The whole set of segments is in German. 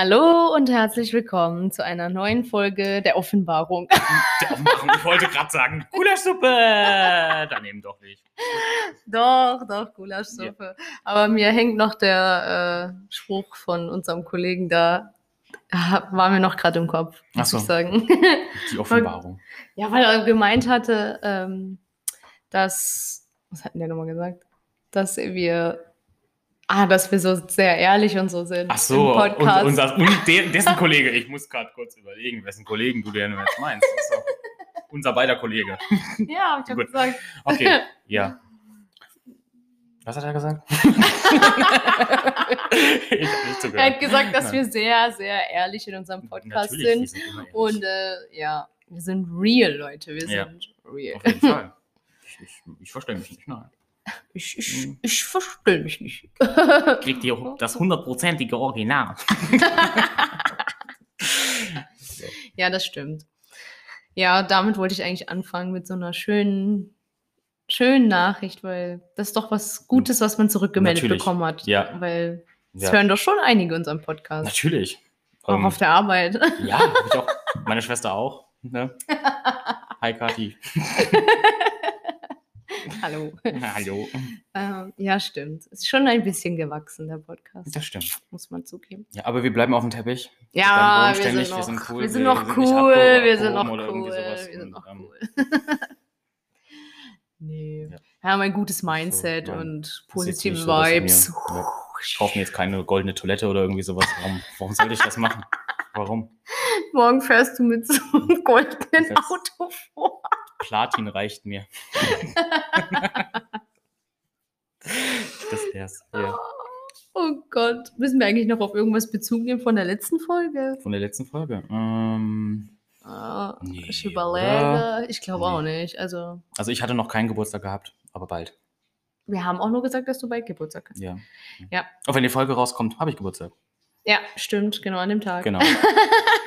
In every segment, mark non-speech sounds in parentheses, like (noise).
Hallo und herzlich willkommen zu einer neuen Folge der Offenbarung. (laughs) Der Offenbarung. Ich wollte gerade sagen, Gulaschsuppe. (laughs) Daneben doch nicht. doch, doch, Gulaschsuppe. Aber mir hängt noch der äh, Spruch von unserem Kollegen da, ah, war mir noch gerade im Kopf, muss so. ich sagen. Die Offenbarung. Ja, weil er gemeint hatte, ähm, dass, was hat denn der nochmal gesagt? Dass wir, ah, dass wir so sehr ehrlich und so sind Ach so, im und, Podcast. unser, und de, dessen Kollege. Ich muss gerade kurz überlegen, wessen Kollegen du denn jetzt meinst. Das unser beider Kollege. (laughs) ja, hab ich habe Gut. gesagt. Okay, (laughs) ja. Was hat er gesagt? (laughs) Er hat gesagt, dass Nein. wir sehr, sehr ehrlich in unserem Podcast Natürlich, sind. sind. Und äh, ja, wir sind real, Leute. Wir Ja. sind real. Auf jeden Fall. Ich, ich, ich verstehe mich nicht, nein. Ich, ich, Mhm. ich verstehe mich nicht. Kriegt ihr (laughs) das hundertprozentige Original. (laughs) ja, das stimmt. Ja, damit wollte ich eigentlich anfangen mit so einer schönen, schönen Nachricht, weil das ist doch was Gutes, was man zurückgemeldet Natürlich. bekommen hat. Ja. Weil es Ja. hören doch schon einige unseren Podcast. Natürlich. Auch Ähm, auf der Arbeit. Ja. Meine Schwester auch. Ne? (laughs) Hi, Kathi. (laughs) Hallo. Hallo. Ähm, ja, stimmt. Es ist schon ein bisschen gewachsen, der Podcast. Das stimmt. Muss man zugeben. Ja, aber wir bleiben auf dem Teppich. Ja, bleiben wir sind, noch, wir sind cool, wir sind wir noch cool, wir sind noch cool, wir sind noch ähm, cool. (laughs) nee. Ja. Wir haben ein gutes Mindset nein. und positive so, wir Vibes. ja. Ich kaufe mir jetzt keine goldene Toilette oder irgendwie sowas. Warum, warum sollte ich das machen? Warum? (laughs) Morgen fährst du mit so einem goldenen Auto vor. Platin reicht mir. das wär's. Ja. Oh Gott. Müssen wir eigentlich noch auf irgendwas Bezug nehmen von der letzten Folge? Von der letzten Folge. Ähm, Ah, Nee, ich überlege. oder? Ich glaube Nee. auch nicht. Also, also ich hatte noch keinen Geburtstag gehabt, aber bald. wir haben auch nur gesagt, dass du bald Geburtstag hast. Ja. Ja. Auch wenn die Folge rauskommt, habe ich Geburtstag. Ja, stimmt, genau an dem Tag. Genau. (laughs)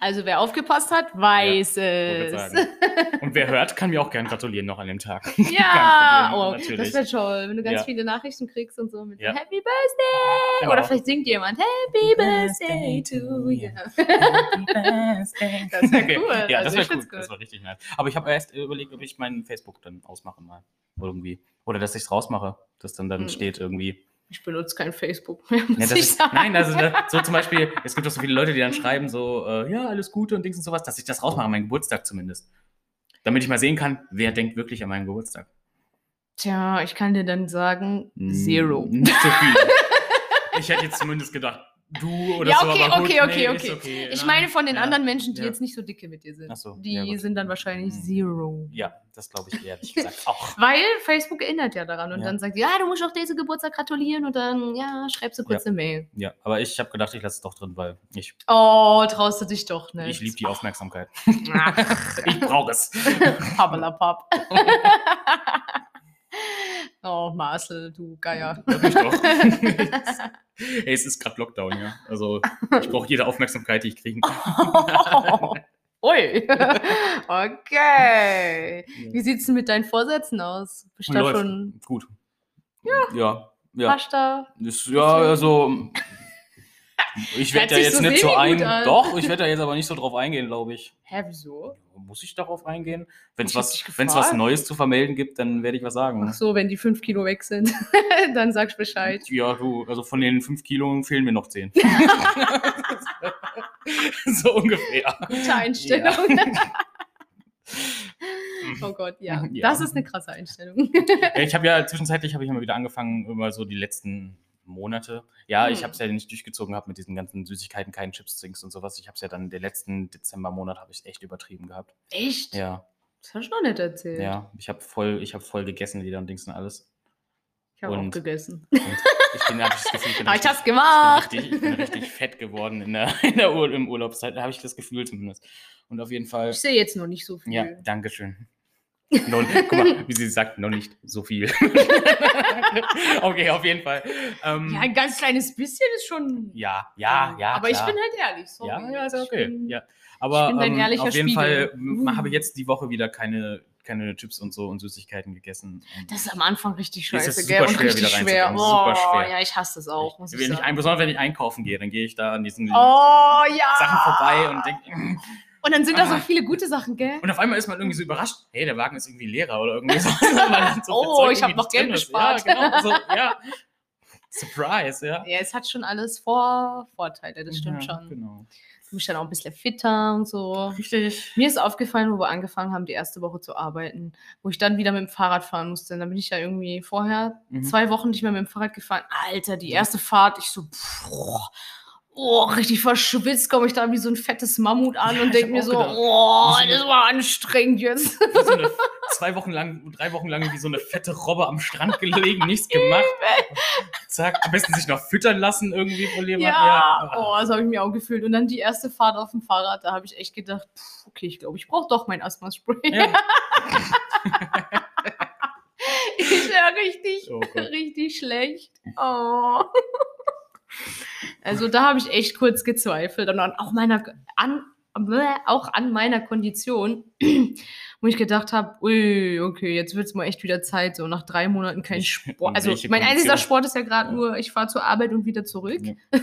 also wer aufgepasst hat, weiß wollte es. Und wer hört, kann mir auch gern gratulieren noch an dem Tag. (laughs) Ja, Problem, oh, das wäre toll, wenn du ganz Ja. viele Nachrichten kriegst und so mit Ja. Happy Birthday. Oder vielleicht singt jemand Happy Birthday to you. (laughs) Das wäre cool. Ja, Also das wäre cool. Das war richtig nice. Aber ich habe erst überlegt, ob ich meinen Facebook dann ausmache mal. Irgendwie. Oder dass ich es rausmache, dass dann dann Hm. steht irgendwie. Ich benutze kein Facebook mehr, muss Ja, ich ist, sagen. nein, also ne, so zum Beispiel, es gibt auch so viele Leute, die dann schreiben so, äh, ja, alles Gute und Dings und sowas, dass ich das rausmache, an meinen Geburtstag zumindest. Damit ich mal sehen kann, wer denkt wirklich an meinen Geburtstag. Tja, ich kann dir dann sagen, Zero. Hm, Nicht so viel. (laughs) ich hätte jetzt zumindest gedacht, du oder Ja, so, okay, aber gut, okay, okay, nee, okay. okay. Ich meine von den Ja. anderen Menschen, die ja. jetzt nicht so dicke mit dir sind. Ach so, die ja, sind dann wahrscheinlich Hm. Zero. Ja, das glaube ich ehrlich gesagt (laughs) auch. Weil Facebook erinnert ja daran und Ja. dann sagt, ja, du musst auch diese Geburtstag gratulieren und dann, ja, schreibst du kurz Ja. eine Mail. Ja, aber ich habe gedacht, ich lasse es doch drin, weil ich, Oh, traust du dich doch nicht. ich liebe die Aufmerksamkeit. (laughs) Ich brauche es. Pappelapapp. (laughs) oh, Marcel, du Geier. Doch. (laughs) Hey, es ist gerade Lockdown, ja. Also ich brauche jede Aufmerksamkeit, die ich kriegen kann. (laughs) Ui. (laughs) okay. Wie sieht's denn mit deinen Vorsätzen aus? Bist du Läuft. schon Gut. Ja. Ja. Ja. Pasta? Ja, also. Ich werde da jetzt so nicht so ein. Doch, ich werde da jetzt aber nicht so drauf eingehen, glaube ich. Hä, wieso? Muss ich darauf eingehen? Wenn es was, wenn's was. Neues zu vermelden gibt, dann werde ich was sagen. Ach so, wenn die fünf Kilo weg sind, (laughs) dann sagst Bescheid. Ja, du, also von den fünf Kilo fehlen mir noch zehn. (laughs) (laughs) so ungefähr. Gute Einstellung. oh Gott, ja. Ja. Das ist eine krasse Einstellung. Ja, ich habe ja zwischenzeitlich habe ich immer wieder angefangen, immer so die letzten Monate. Ja, ich Hm. habe es ja nicht durchgezogen gehabt mit diesen ganzen Süßigkeiten, keinen Chips, Drinks und sowas. Ich habe es ja dann den letzten Dezembermonat habe ich echt übertrieben gehabt. Echt? Ja, Das hast du noch nicht erzählt. ja, ich habe voll, ich habe voll gegessen wieder und Dings und alles. Ich habe auch gegessen. Und ich bin, habe ich das Gefühl, ich bin, ich richtig, hab's gemacht. ich bin, richtig, ich bin richtig fett geworden in der, (laughs) in der Ur im Urlaubszeit. Da habe ich das Gefühl zumindest. Und auf jeden Fall. Ich sehe jetzt noch nicht so viel. Ja, danke schön. No, guck mal, wie sie sagt, noch nicht so viel. (laughs) okay, auf jeden Fall. Ähm, Ja, ein ganz kleines bisschen ist schon. ja, ja, ja. Aber ich klar. bin halt ehrlich. Sorry. Ja, ja, ist Ich okay. bin- Ja. Aber bin dein ähm, ehrlicher auf jeden Spiegel. Fall m- Uh. habe ich jetzt die Woche wieder keine, keine Chips und so und Süßigkeiten gegessen. Und Das ist am Anfang richtig Das ist scheiße, super gell? Und schwer, richtig wieder schwer. Oh, Super schwer. ja, ich hasse das auch, muss ich wenn ich sagen. ein, besonders wenn ich einkaufen gehe, dann gehe ich da an diesen Oh, ja. Sachen vorbei und denke, (laughs) Und dann sind da so Ah. viele gute Sachen, gell? und auf einmal ist man irgendwie so überrascht, hey, der Wagen ist irgendwie leerer oder irgendwie (laughs) so. (laughs) So Oh, ich hab irgendwie noch Geld gespart. Ja, genau. So, ja. Surprise, ja. Ja, es hat schon alles Vor Vorteile, das stimmt ja, schon. Genau. Du bist dann auch ein bisschen fitter und so. Richtig. Mir ist aufgefallen, wo wir angefangen haben, die erste Woche zu arbeiten, wo ich dann wieder mit dem Fahrrad fahren musste. Und dann bin ich ja irgendwie vorher Mhm. zwei Wochen nicht mehr mit dem Fahrrad gefahren. Alter, die erste Fahrt, ich so, pff, oh, richtig verschwitzt, komme ich da wie so ein fettes Mammut an Ja, und denke mir so, gedacht. oh, das war anstrengend jetzt. (laughs) So eine, zwei Wochen lang, drei Wochen lang wie so eine fette Robbe am Strand gelegen, nichts gemacht. (laughs) Zack, am besten sich noch füttern lassen irgendwie von jemandem. Ja, oh, das habe ich mir auch gefühlt. Und dann die erste Fahrt auf dem Fahrrad, da habe ich echt gedacht, pff, okay, ich glaube, ich brauche doch mein Asthma-Spray. Ja. (laughs) ich wäre richtig, Oh richtig schlecht. Oh. Also da habe ich echt kurz gezweifelt und auch meiner an auch an meiner Kondition, (clears throat) wo ich gedacht habe, ui, okay, jetzt wird es mal echt wieder Zeit, so nach drei Monaten kein Ich- Sport. Also mein einziger? Sport ist ja gerade Ja. nur, ich fahre zur Arbeit und wieder zurück. Ja. (laughs)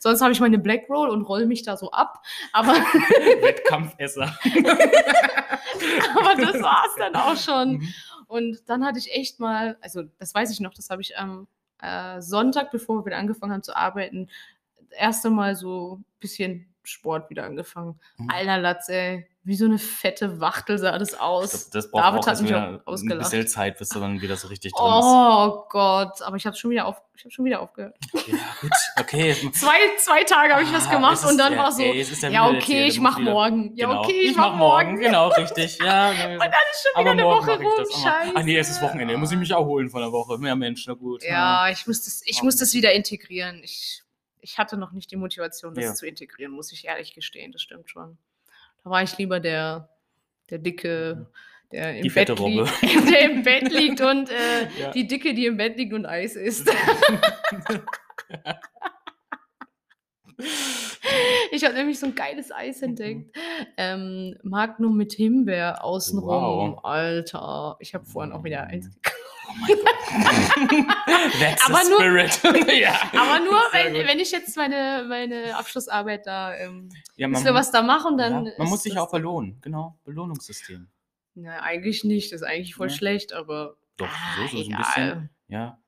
Sonst habe ich meine Black Roll und roll mich da so ab. Aber, (laughs) Wettkampfesser. (laughs) aber das war es dann auch schon. Mhm. Und dann hatte ich echt mal, also das weiß ich noch, das habe ich am äh, Sonntag, bevor wir wieder angefangen haben zu arbeiten, das erste Mal so ein bisschen Sport wieder angefangen. Mhm. Alter Latz, ey, wie so eine fette Wachtel sah das Das, aus. das braucht David auch hat mich auch ein ausgelacht. bisschen Zeit, bis du dann wieder so richtig drin Oh Gott, aber ich habe schon wieder auf, ich habe schon wieder aufgehört. bist. Ja, gut, okay. (laughs) Zwei, zwei Tage habe ich das Ah, gemacht und dann ja, war so, ey, ja ja der okay, ich du mach musst wieder- morgen. Ja Genau. okay, ich, mach morgen. Genau, richtig. Ja, (laughs) Und dann ist schon wieder eine Woche mache ich rum. das. Scheiße. Ach nee, es ist Wochenende. Muss ich mich auch holen von der Woche. Ja, Mensch, na gut. Ja, ich muss das, ich Ja. muss das wieder integrieren. Ich, ich hatte noch nicht die Motivation, das Ja. zu integrieren, muss ich ehrlich gestehen. Das stimmt schon. Da war ich lieber der, der Dicke, der im Die Bett liegt, (laughs) der im Bett liegt und äh, (laughs) Ja. die Dicke, die im Bett liegt und Eis isst. (laughs) Ich habe nämlich so ein geiles Eis entdeckt. Ähm, Magnum mit Himbeer außenrum. Wow. Alter, ich habe vorhin auch wieder eins mein Gott. That's Aber nur- (laughs) ja. Aber nur, wenn, wenn ich jetzt meine, meine Abschlussarbeit da, ähm, ja, wir was da machen, dann. ja, man ist muss sich auch belohnen. Genau, Belohnungssystem. Na, eigentlich nicht. Das ist eigentlich voll Ja. schlecht, aber. Doch, ah, so, so, so ein bisschen. Ja,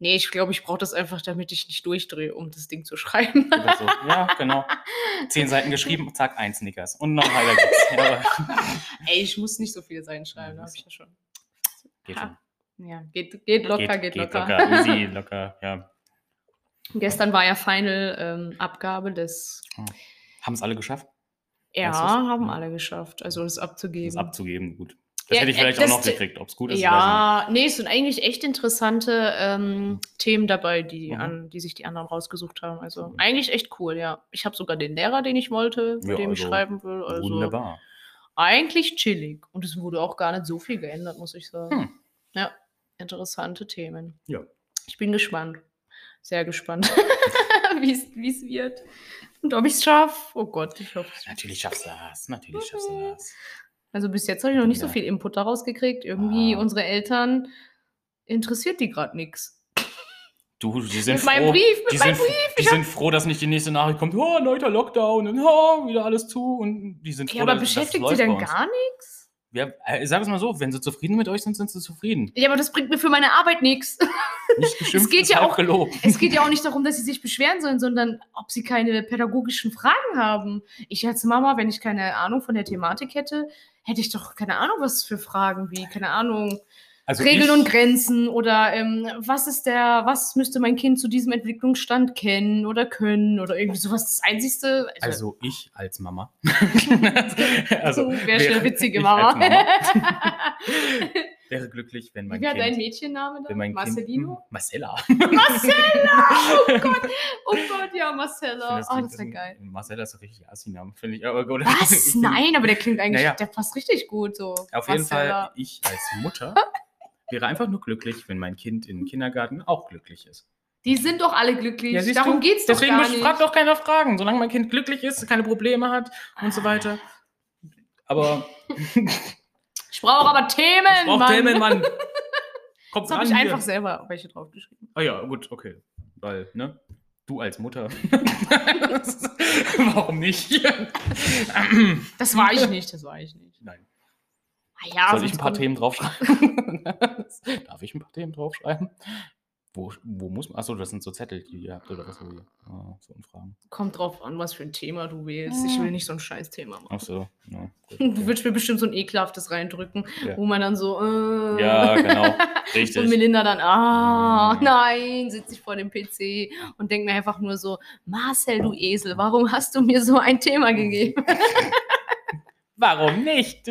Nee, ich glaube, ich brauche das einfach, damit ich nicht durchdrehe, um das Ding zu schreiben. (laughs) so. Ja, genau. (laughs) Zehn Seiten geschrieben, zack, ein Snickers. Und noch weiter geht's. Ey, ich muss nicht so viel sein schreiben, da habe ich ja schon. geht schon. Ja, geht, geht locker, geht, locker. Easy, (laughs) locker, ja. Gestern war ja Final-Abgabe des. Haben es alle geschafft, Ja, Weißt haben alle geschafft. Also das abzugeben. das abzugeben? Gut. Das Ja, hätte ich vielleicht das auch noch gekriegt. Ob es gut ist, Ja, nee, es sind eigentlich echt interessante ähm, Themen dabei, die, Mhm. an, die sich die anderen rausgesucht haben. Also Mhm. eigentlich echt cool, ja. Ich habe sogar den Lehrer, den ich wollte, mit Ja, dem ich also schreiben will. ich. Also Wunderbar. eigentlich chillig. Und es wurde auch gar nicht so viel geändert, muss ich sagen. Hm. Ja, interessante Themen. Ja. Ich bin gespannt. Sehr gespannt, (laughs) wie es wird. Und ob ich es schaffe. Oh Gott, ich hoffe es. Natürlich schaffst du das. Natürlich schaffst du das. Also bis jetzt habe ich noch nicht so Ja. viel Input daraus gekriegt. Irgendwie Ah. unsere Eltern interessiert die gerade nichts. Du, die sind Mit meinem froh. Brief, mit die meinem sind, Die sind froh, dass nicht die nächste Nachricht kommt, oh, neuter Lockdown und oh, wieder alles zu. Und die sind froh, Ja, aber dass- dass es beschäftigt läuft sie uns. gar nichts? Ja, äh, sag es mal so, wenn sie zufrieden mit euch sind, sind sie zufrieden. Ja, aber das bringt mir für meine Arbeit nichts. (laughs) Nicht geschimpft, geht ist ja auch- gelobt. Es geht ja auch nicht darum, dass sie sich beschweren sollen, sondern ob sie keine pädagogischen Fragen haben. Ich als Mama, wenn ich keine Ahnung von der Thematik hätte, hätte ich doch keine Ahnung, was für Fragen wie, keine Ahnung, Also Regeln ich, und Grenzen oder ähm, was ist der, was müsste mein Kind zu diesem Entwicklungsstand kennen oder können oder irgendwie sowas. Das Einzigste. Also ich als Mama. (laughs) also du wärst eine witzige Mama. Mama (laughs) wäre glücklich, wenn mein Wie wäre dein Kind... Mädchenname Wenn dann? mein Marcelino? Kind, Marcella. Marcella! (laughs) Oh Gott, oh Gott, ja, Marcella. Das Oh, das wäre geil. Marcella ist ein richtig Assi-Name, finde ich. Aber gut. Was? Nein, aber der klingt eigentlich, Naja. der passt richtig gut so. Auf jeden Marcella. Fall, ich als Mutter wäre einfach nur glücklich, wenn mein Kind im Kindergarten auch glücklich ist. Die sind doch alle glücklich. siehst Darum du? geht's doch Deswegen gar nicht. fragt doch keiner Fragen. Solange mein Kind glücklich ist, keine Probleme hat und so weiter. Aber (laughs) Ich brauche aber Themen, Ich brauch Mann. Themen, Mann. (laughs) Kommt Das habe ich hier. einfach selber welche draufgeschrieben. Ah ja, gut, okay. Weil, ne? Du als Mutter. (laughs) Warum nicht? Das war ich nicht, das war ich nicht. Nein. Ah ja, Soll ich ein paar kommt- Themen draufschreiben? (laughs) Darf ich ein paar Themen draufschreiben? Wo, wo muss man? Achso, das sind so Zettel, die ihr habt oder was? So, ah, so Umfragen. Kommt drauf an, was für ein Thema du wählst. Ich will nicht so ein scheiß Thema machen. Achso, ja. gut, (laughs) Du würdest mir bestimmt so ein ekelhaftes reindrücken, Ja. wo man dann so. Äh, Ja, genau. Und Richtig. Melinda dann, ah, Mhm. nein, sitze ich vor dem PC und denke mir einfach nur so, Marcel, du Esel, warum hast du mir so ein Thema (laughs) gegeben? Warum nicht?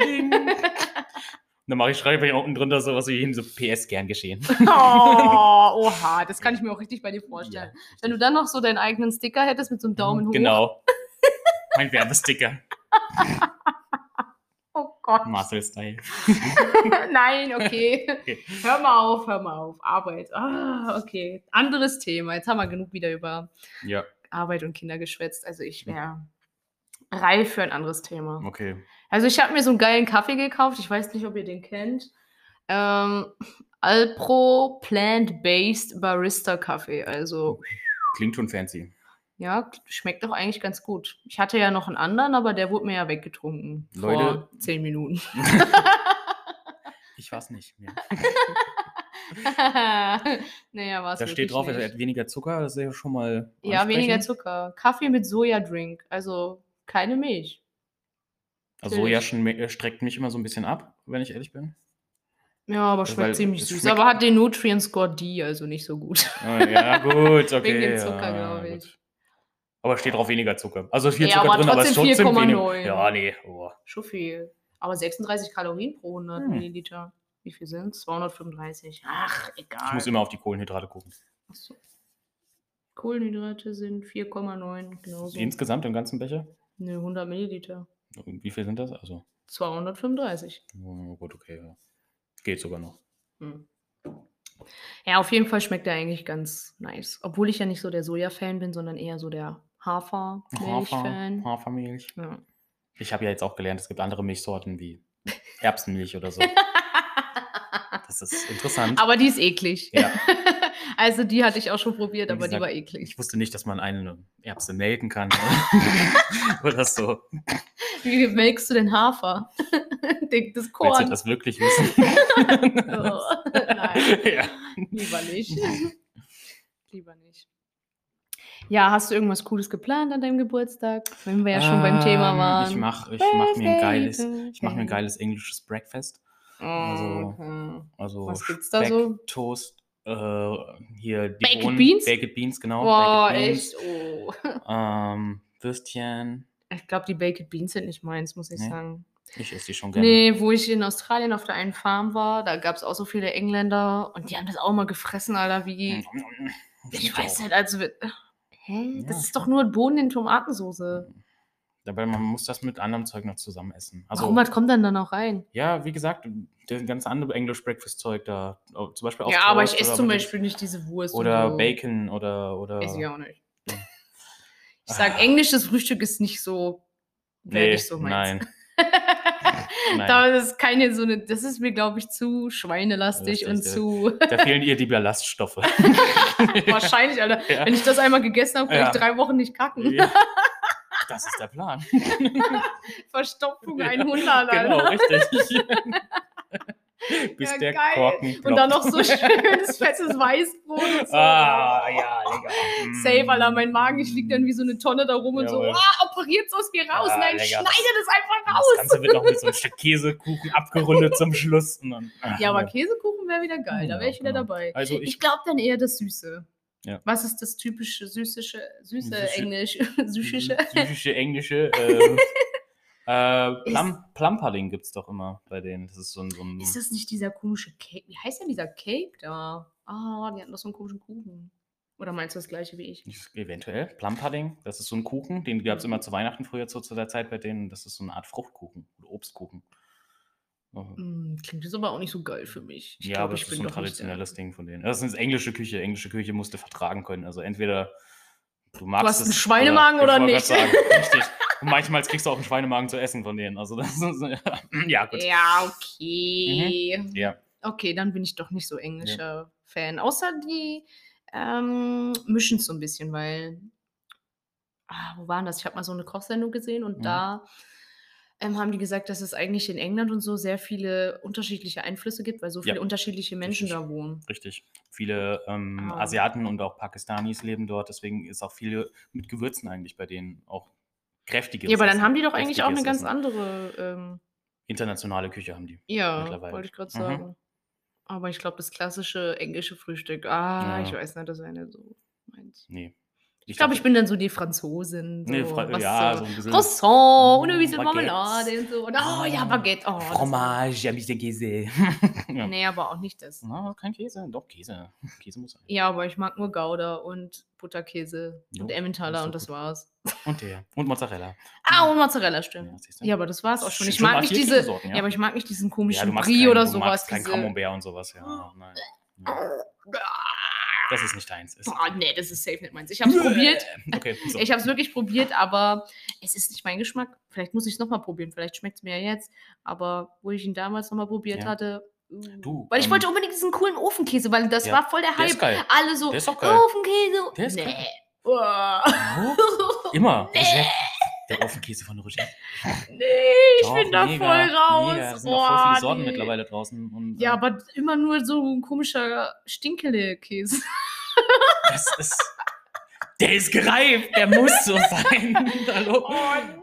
Dann mache ich, schreibe ich unten drunter sowas wie hin, so PS gern geschehen. (laughs) oh, (laughs) oha, das kann ich mir auch richtig bei dir vorstellen. Ja, Wenn du dann noch so deinen eigenen Sticker hättest mit so einem Daumen hoch. Genau. (laughs) Mein Werbesticker. Oh Gott. Marcel-Style. Nein, okay. Okay. Hör mal auf, hör mal auf. Arbeit. Ah, okay. Anderes Thema. Jetzt haben wir genug wieder über Ja, Arbeit und Kinder geschwätzt. Also ich wäre reif für ein anderes Thema. okay. Also ich habe mir so einen geilen Kaffee gekauft. Ich weiß nicht, ob ihr den kennt. Ähm, Alpro Plant-Based Barista Kaffee. Also Klingt schon fancy. ja, schmeckt doch eigentlich ganz gut. Ich hatte ja noch einen anderen, aber der wurde mir ja weggetrunken. Leute. Vor zehn Minuten. (laughs) (laughs) Ich weiß nicht. Ja. (laughs) naja, war es Da steht drauf, er nicht. hat weniger Zucker, das ist ja schon mal. Ja, weniger. Zucker. Kaffee mit Sojadrink. Also keine Milch. Also. Soja schon, äh, streckt mich immer so ein bisschen ab, wenn ich ehrlich bin. Ja, aber Also, schmeckt weil ziemlich es süß. schmeckt- Aber hat den Nutrient Score D, also nicht so gut. Ah, ja, gut, okay. (laughs) Wegen dem Zucker, ja, glaub gut. ich. Aber steht drauf weniger Zucker. Also viel Ja, Zucker aber drin, aber es ist trotzdem trotzdem 4,9. wenig. Ja, nee. Oh. Schon viel. Aber 36 Kalorien pro 100 Hm. Milliliter. Wie viel sind 235. Ach, egal. Ich muss immer auf die Kohlenhydrate gucken. Achso. Kohlenhydrate sind 4,9. Genauso. Insgesamt im ganzen Becher? Ne, 100 Milliliter. Wie viel sind das? Also, 235. oh, gut, okay. Ja. Geht sogar noch. Hm. Ja, auf jeden Fall schmeckt er eigentlich ganz nice. Obwohl ich ja nicht so der Soja-Fan bin, sondern eher so der Hafer, Hafermilch-Fan. Hafermilch. Ja. Ich habe ja jetzt auch gelernt, es gibt andere Milchsorten wie Erbsenmilch oder so. (laughs) Das ist interessant. aber die ist eklig. Ja. (laughs) Also die hatte ich auch schon probiert, aber die gesagt, war eklig. Ich wusste nicht, dass man eine Erbse melken kann. (laughs) (laughs) oder so. Wie melkst du denn Hafer? (laughs) Den- das Willst du Korn. das wirklich wissen? Oh, nein, ja. lieber nicht. lieber nicht. Ja, hast du irgendwas Cooles geplant an deinem Geburtstag? Wenn wir ja schon beim Thema Ähm, waren. Ich mache ich mach mir ein geiles, ich mach mir ein geiles englisches Breakfast. Also-. Also Was gibt's da Speck, so? Toast, äh, hier die Baked Bohnen, Beans? Baked Beans, genau. Boah, Baked Beans, echt? Oh. (laughs) Ähm, Würstchen. Ich glaube, die Baked Beans sind nicht meins, muss ich Nee? sagen. Ich esse die schon gerne. Nee, wo ich in Australien auf der einen Farm war, da gab es auch so viele Engländer und die haben das auch mal gefressen, Alter, wie. Ich Schmeckt weiß auch. halt, also. Hä? Das Ja. ist doch nur Bohnen in Tomatensoße. Dabei, man muss das mit anderem Zeug noch zusammen essen. Also, Warum, was kommt dann da noch rein? ja, wie gesagt, das ganze andere English Breakfast Zeug da, oh, zum Beispiel auf ja, aber ich esse zum Beispiel nicht diese Wurst. Oder so. Bacon oder, oder Esse ich auch nicht. Ja. (laughs) Ich sag, englisches Frühstück ist nicht so. nee, nicht so meins. nein. (laughs) Nein. da ist keine so eine. Das ist mir, glaube ich, zu schweinelastig und zu. (laughs) Da fehlen ihr die Ballaststoffe. Wahrscheinlich, Alter. Ja. Wenn ich das einmal gegessen habe, kann Ja. ich drei Wochen nicht kacken. Ja. Das ist der Plan. (laughs) Verstopfung Ja, 100, Alter. Genau, richtig. (laughs) Bis Ja, der geil. Korken Und dann noch ploppt. so (laughs) schönes, fettes Weißbrot so. Ah, ja, lecker. Mm. Safe, Alter, mein Magen, ich lieg dann wie so eine Tonne da rum und so, Jawohl. ah, operiert's aus mir raus. Ah, Nein, lecker. schneide das einfach Das raus. Ganze wird noch mit so einem Stück Käsekuchen abgerundet zum Schluss. Dann, ah, Ja, aber Käsekuchen wäre wieder geil, da wäre ich wieder genau. dabei. Also Ich ich, glaube dann eher das Süße. Ja. Was ist das typische süßische, süße Süße- Englisch, (laughs) süßische? Süßische, englische. Ähm, (laughs) äh, Plum, Plum Pudding gibt es doch immer bei denen. Das ist so ein. So ein Ist das nicht dieser komische Cake? Wie heißt denn dieser Cake da? Ah, die hatten doch so einen komischen Kuchen. Oder meinst du das gleiche wie ich? Eventuell. Plum Pudding, das ist so ein Kuchen, den gab es immer zu Weihnachten früher zu, zu der Zeit bei denen. Das ist so eine Art Fruchtkuchen oder Obstkuchen. Oh. Klingt jetzt aber auch nicht so geil für mich. Ich ja, glaub, aber ich das ist bin so ein traditionelles Ding von denen. Das ist englische Küche. Englische Küche musste vertragen können. Also entweder Du magst hast es, einen Schweinemagen oder wollte nicht? (laughs) Sagen, richtig. Und manchmal kriegst du auch einen Schweinemagen zu essen von denen. Also das ist, (laughs) ja, gut. Ja, okay. Ja. Okay, dann bin ich doch nicht so englischer Fan. Außer die ähm, mischen es so ein bisschen, weil. Ah, wo waren das? Ich habe mal so eine Kochsendung gesehen und Mhm. da ähm, haben die gesagt, dass es eigentlich in England und so sehr viele unterschiedliche Einflüsse gibt, weil so viele Ja, unterschiedliche Menschen richtig. da wohnen. Richtig. Viele ähm, Ah. Asiaten und auch Pakistanis leben dort, deswegen ist auch viel mit Gewürzen eigentlich bei denen auch kräftiges. Ja, aber dann Essen, haben die doch eigentlich auch eine ganz andere. Ähm, internationale Küche haben die. ja, Mittlerweile. wollte ich gerade Mhm. sagen. Aber ich glaube, das klassische englische Frühstück, ah, Ja. ich weiß nicht, das ja nicht so meins. Nee. Ich glaube, ich bin dann so die Franzosin. So, Nee, Fra was ja, so so ein bisschen. Croissant und ein bisschen Baguettes. Marmelade und so. Und, oh ja, Baguette. Oh, Fromage, ein bisschen Käse. ja. Nee, aber auch nicht das. Na, kein Käse. Doch, Käse. Käse muss sein. Ja, aber ich mag nur Gouda und Butterkäse Jo, und Emmentaler doch und das war's. Und der. Und Mozzarella. (laughs) Ah, und Mozzarella, stimmt. Ja? Ja, aber das war's auch schon. Ich schon mag nicht diese. Käsesorten, Ja. ja. aber ich mag nicht diesen Ja, komischen magst Brie kein, oder sowas. kein diese- Camembert und sowas. Ja, nein. Ja. Das ist nicht deins. Ist Boah, nee, das ist safe nicht meins. Ich hab's probiert. Okay, so. (laughs) Ich habe es wirklich probiert, aber es ist nicht mein Geschmack. Vielleicht muss ich es nochmal probieren. Vielleicht schmeckt es mir ja jetzt. Aber wo ich ihn damals nochmal probiert Ja. hatte. Du, weil ich ähm, wollte unbedingt diesen coolen Ofenkäse, weil das Ja, war voll der der ist Hype. geil. Alle so, Der ist auch geil. Ofenkäse. Der ist nee. geil. Oh, (laughs) immer. Roger. Der Ofenkäse von Roger. nee, ich Doch, bin da mega, voll raus. Mega. Es sind auch voll viele Boah, Sorten nee. mittlerweile draußen. Und, Ja, äh, aber immer nur so ein komischer Stinkele-Käse. (laughs) Das ist. Der ist gereift. Der muss so (laughs) sein. Hallo. Oh,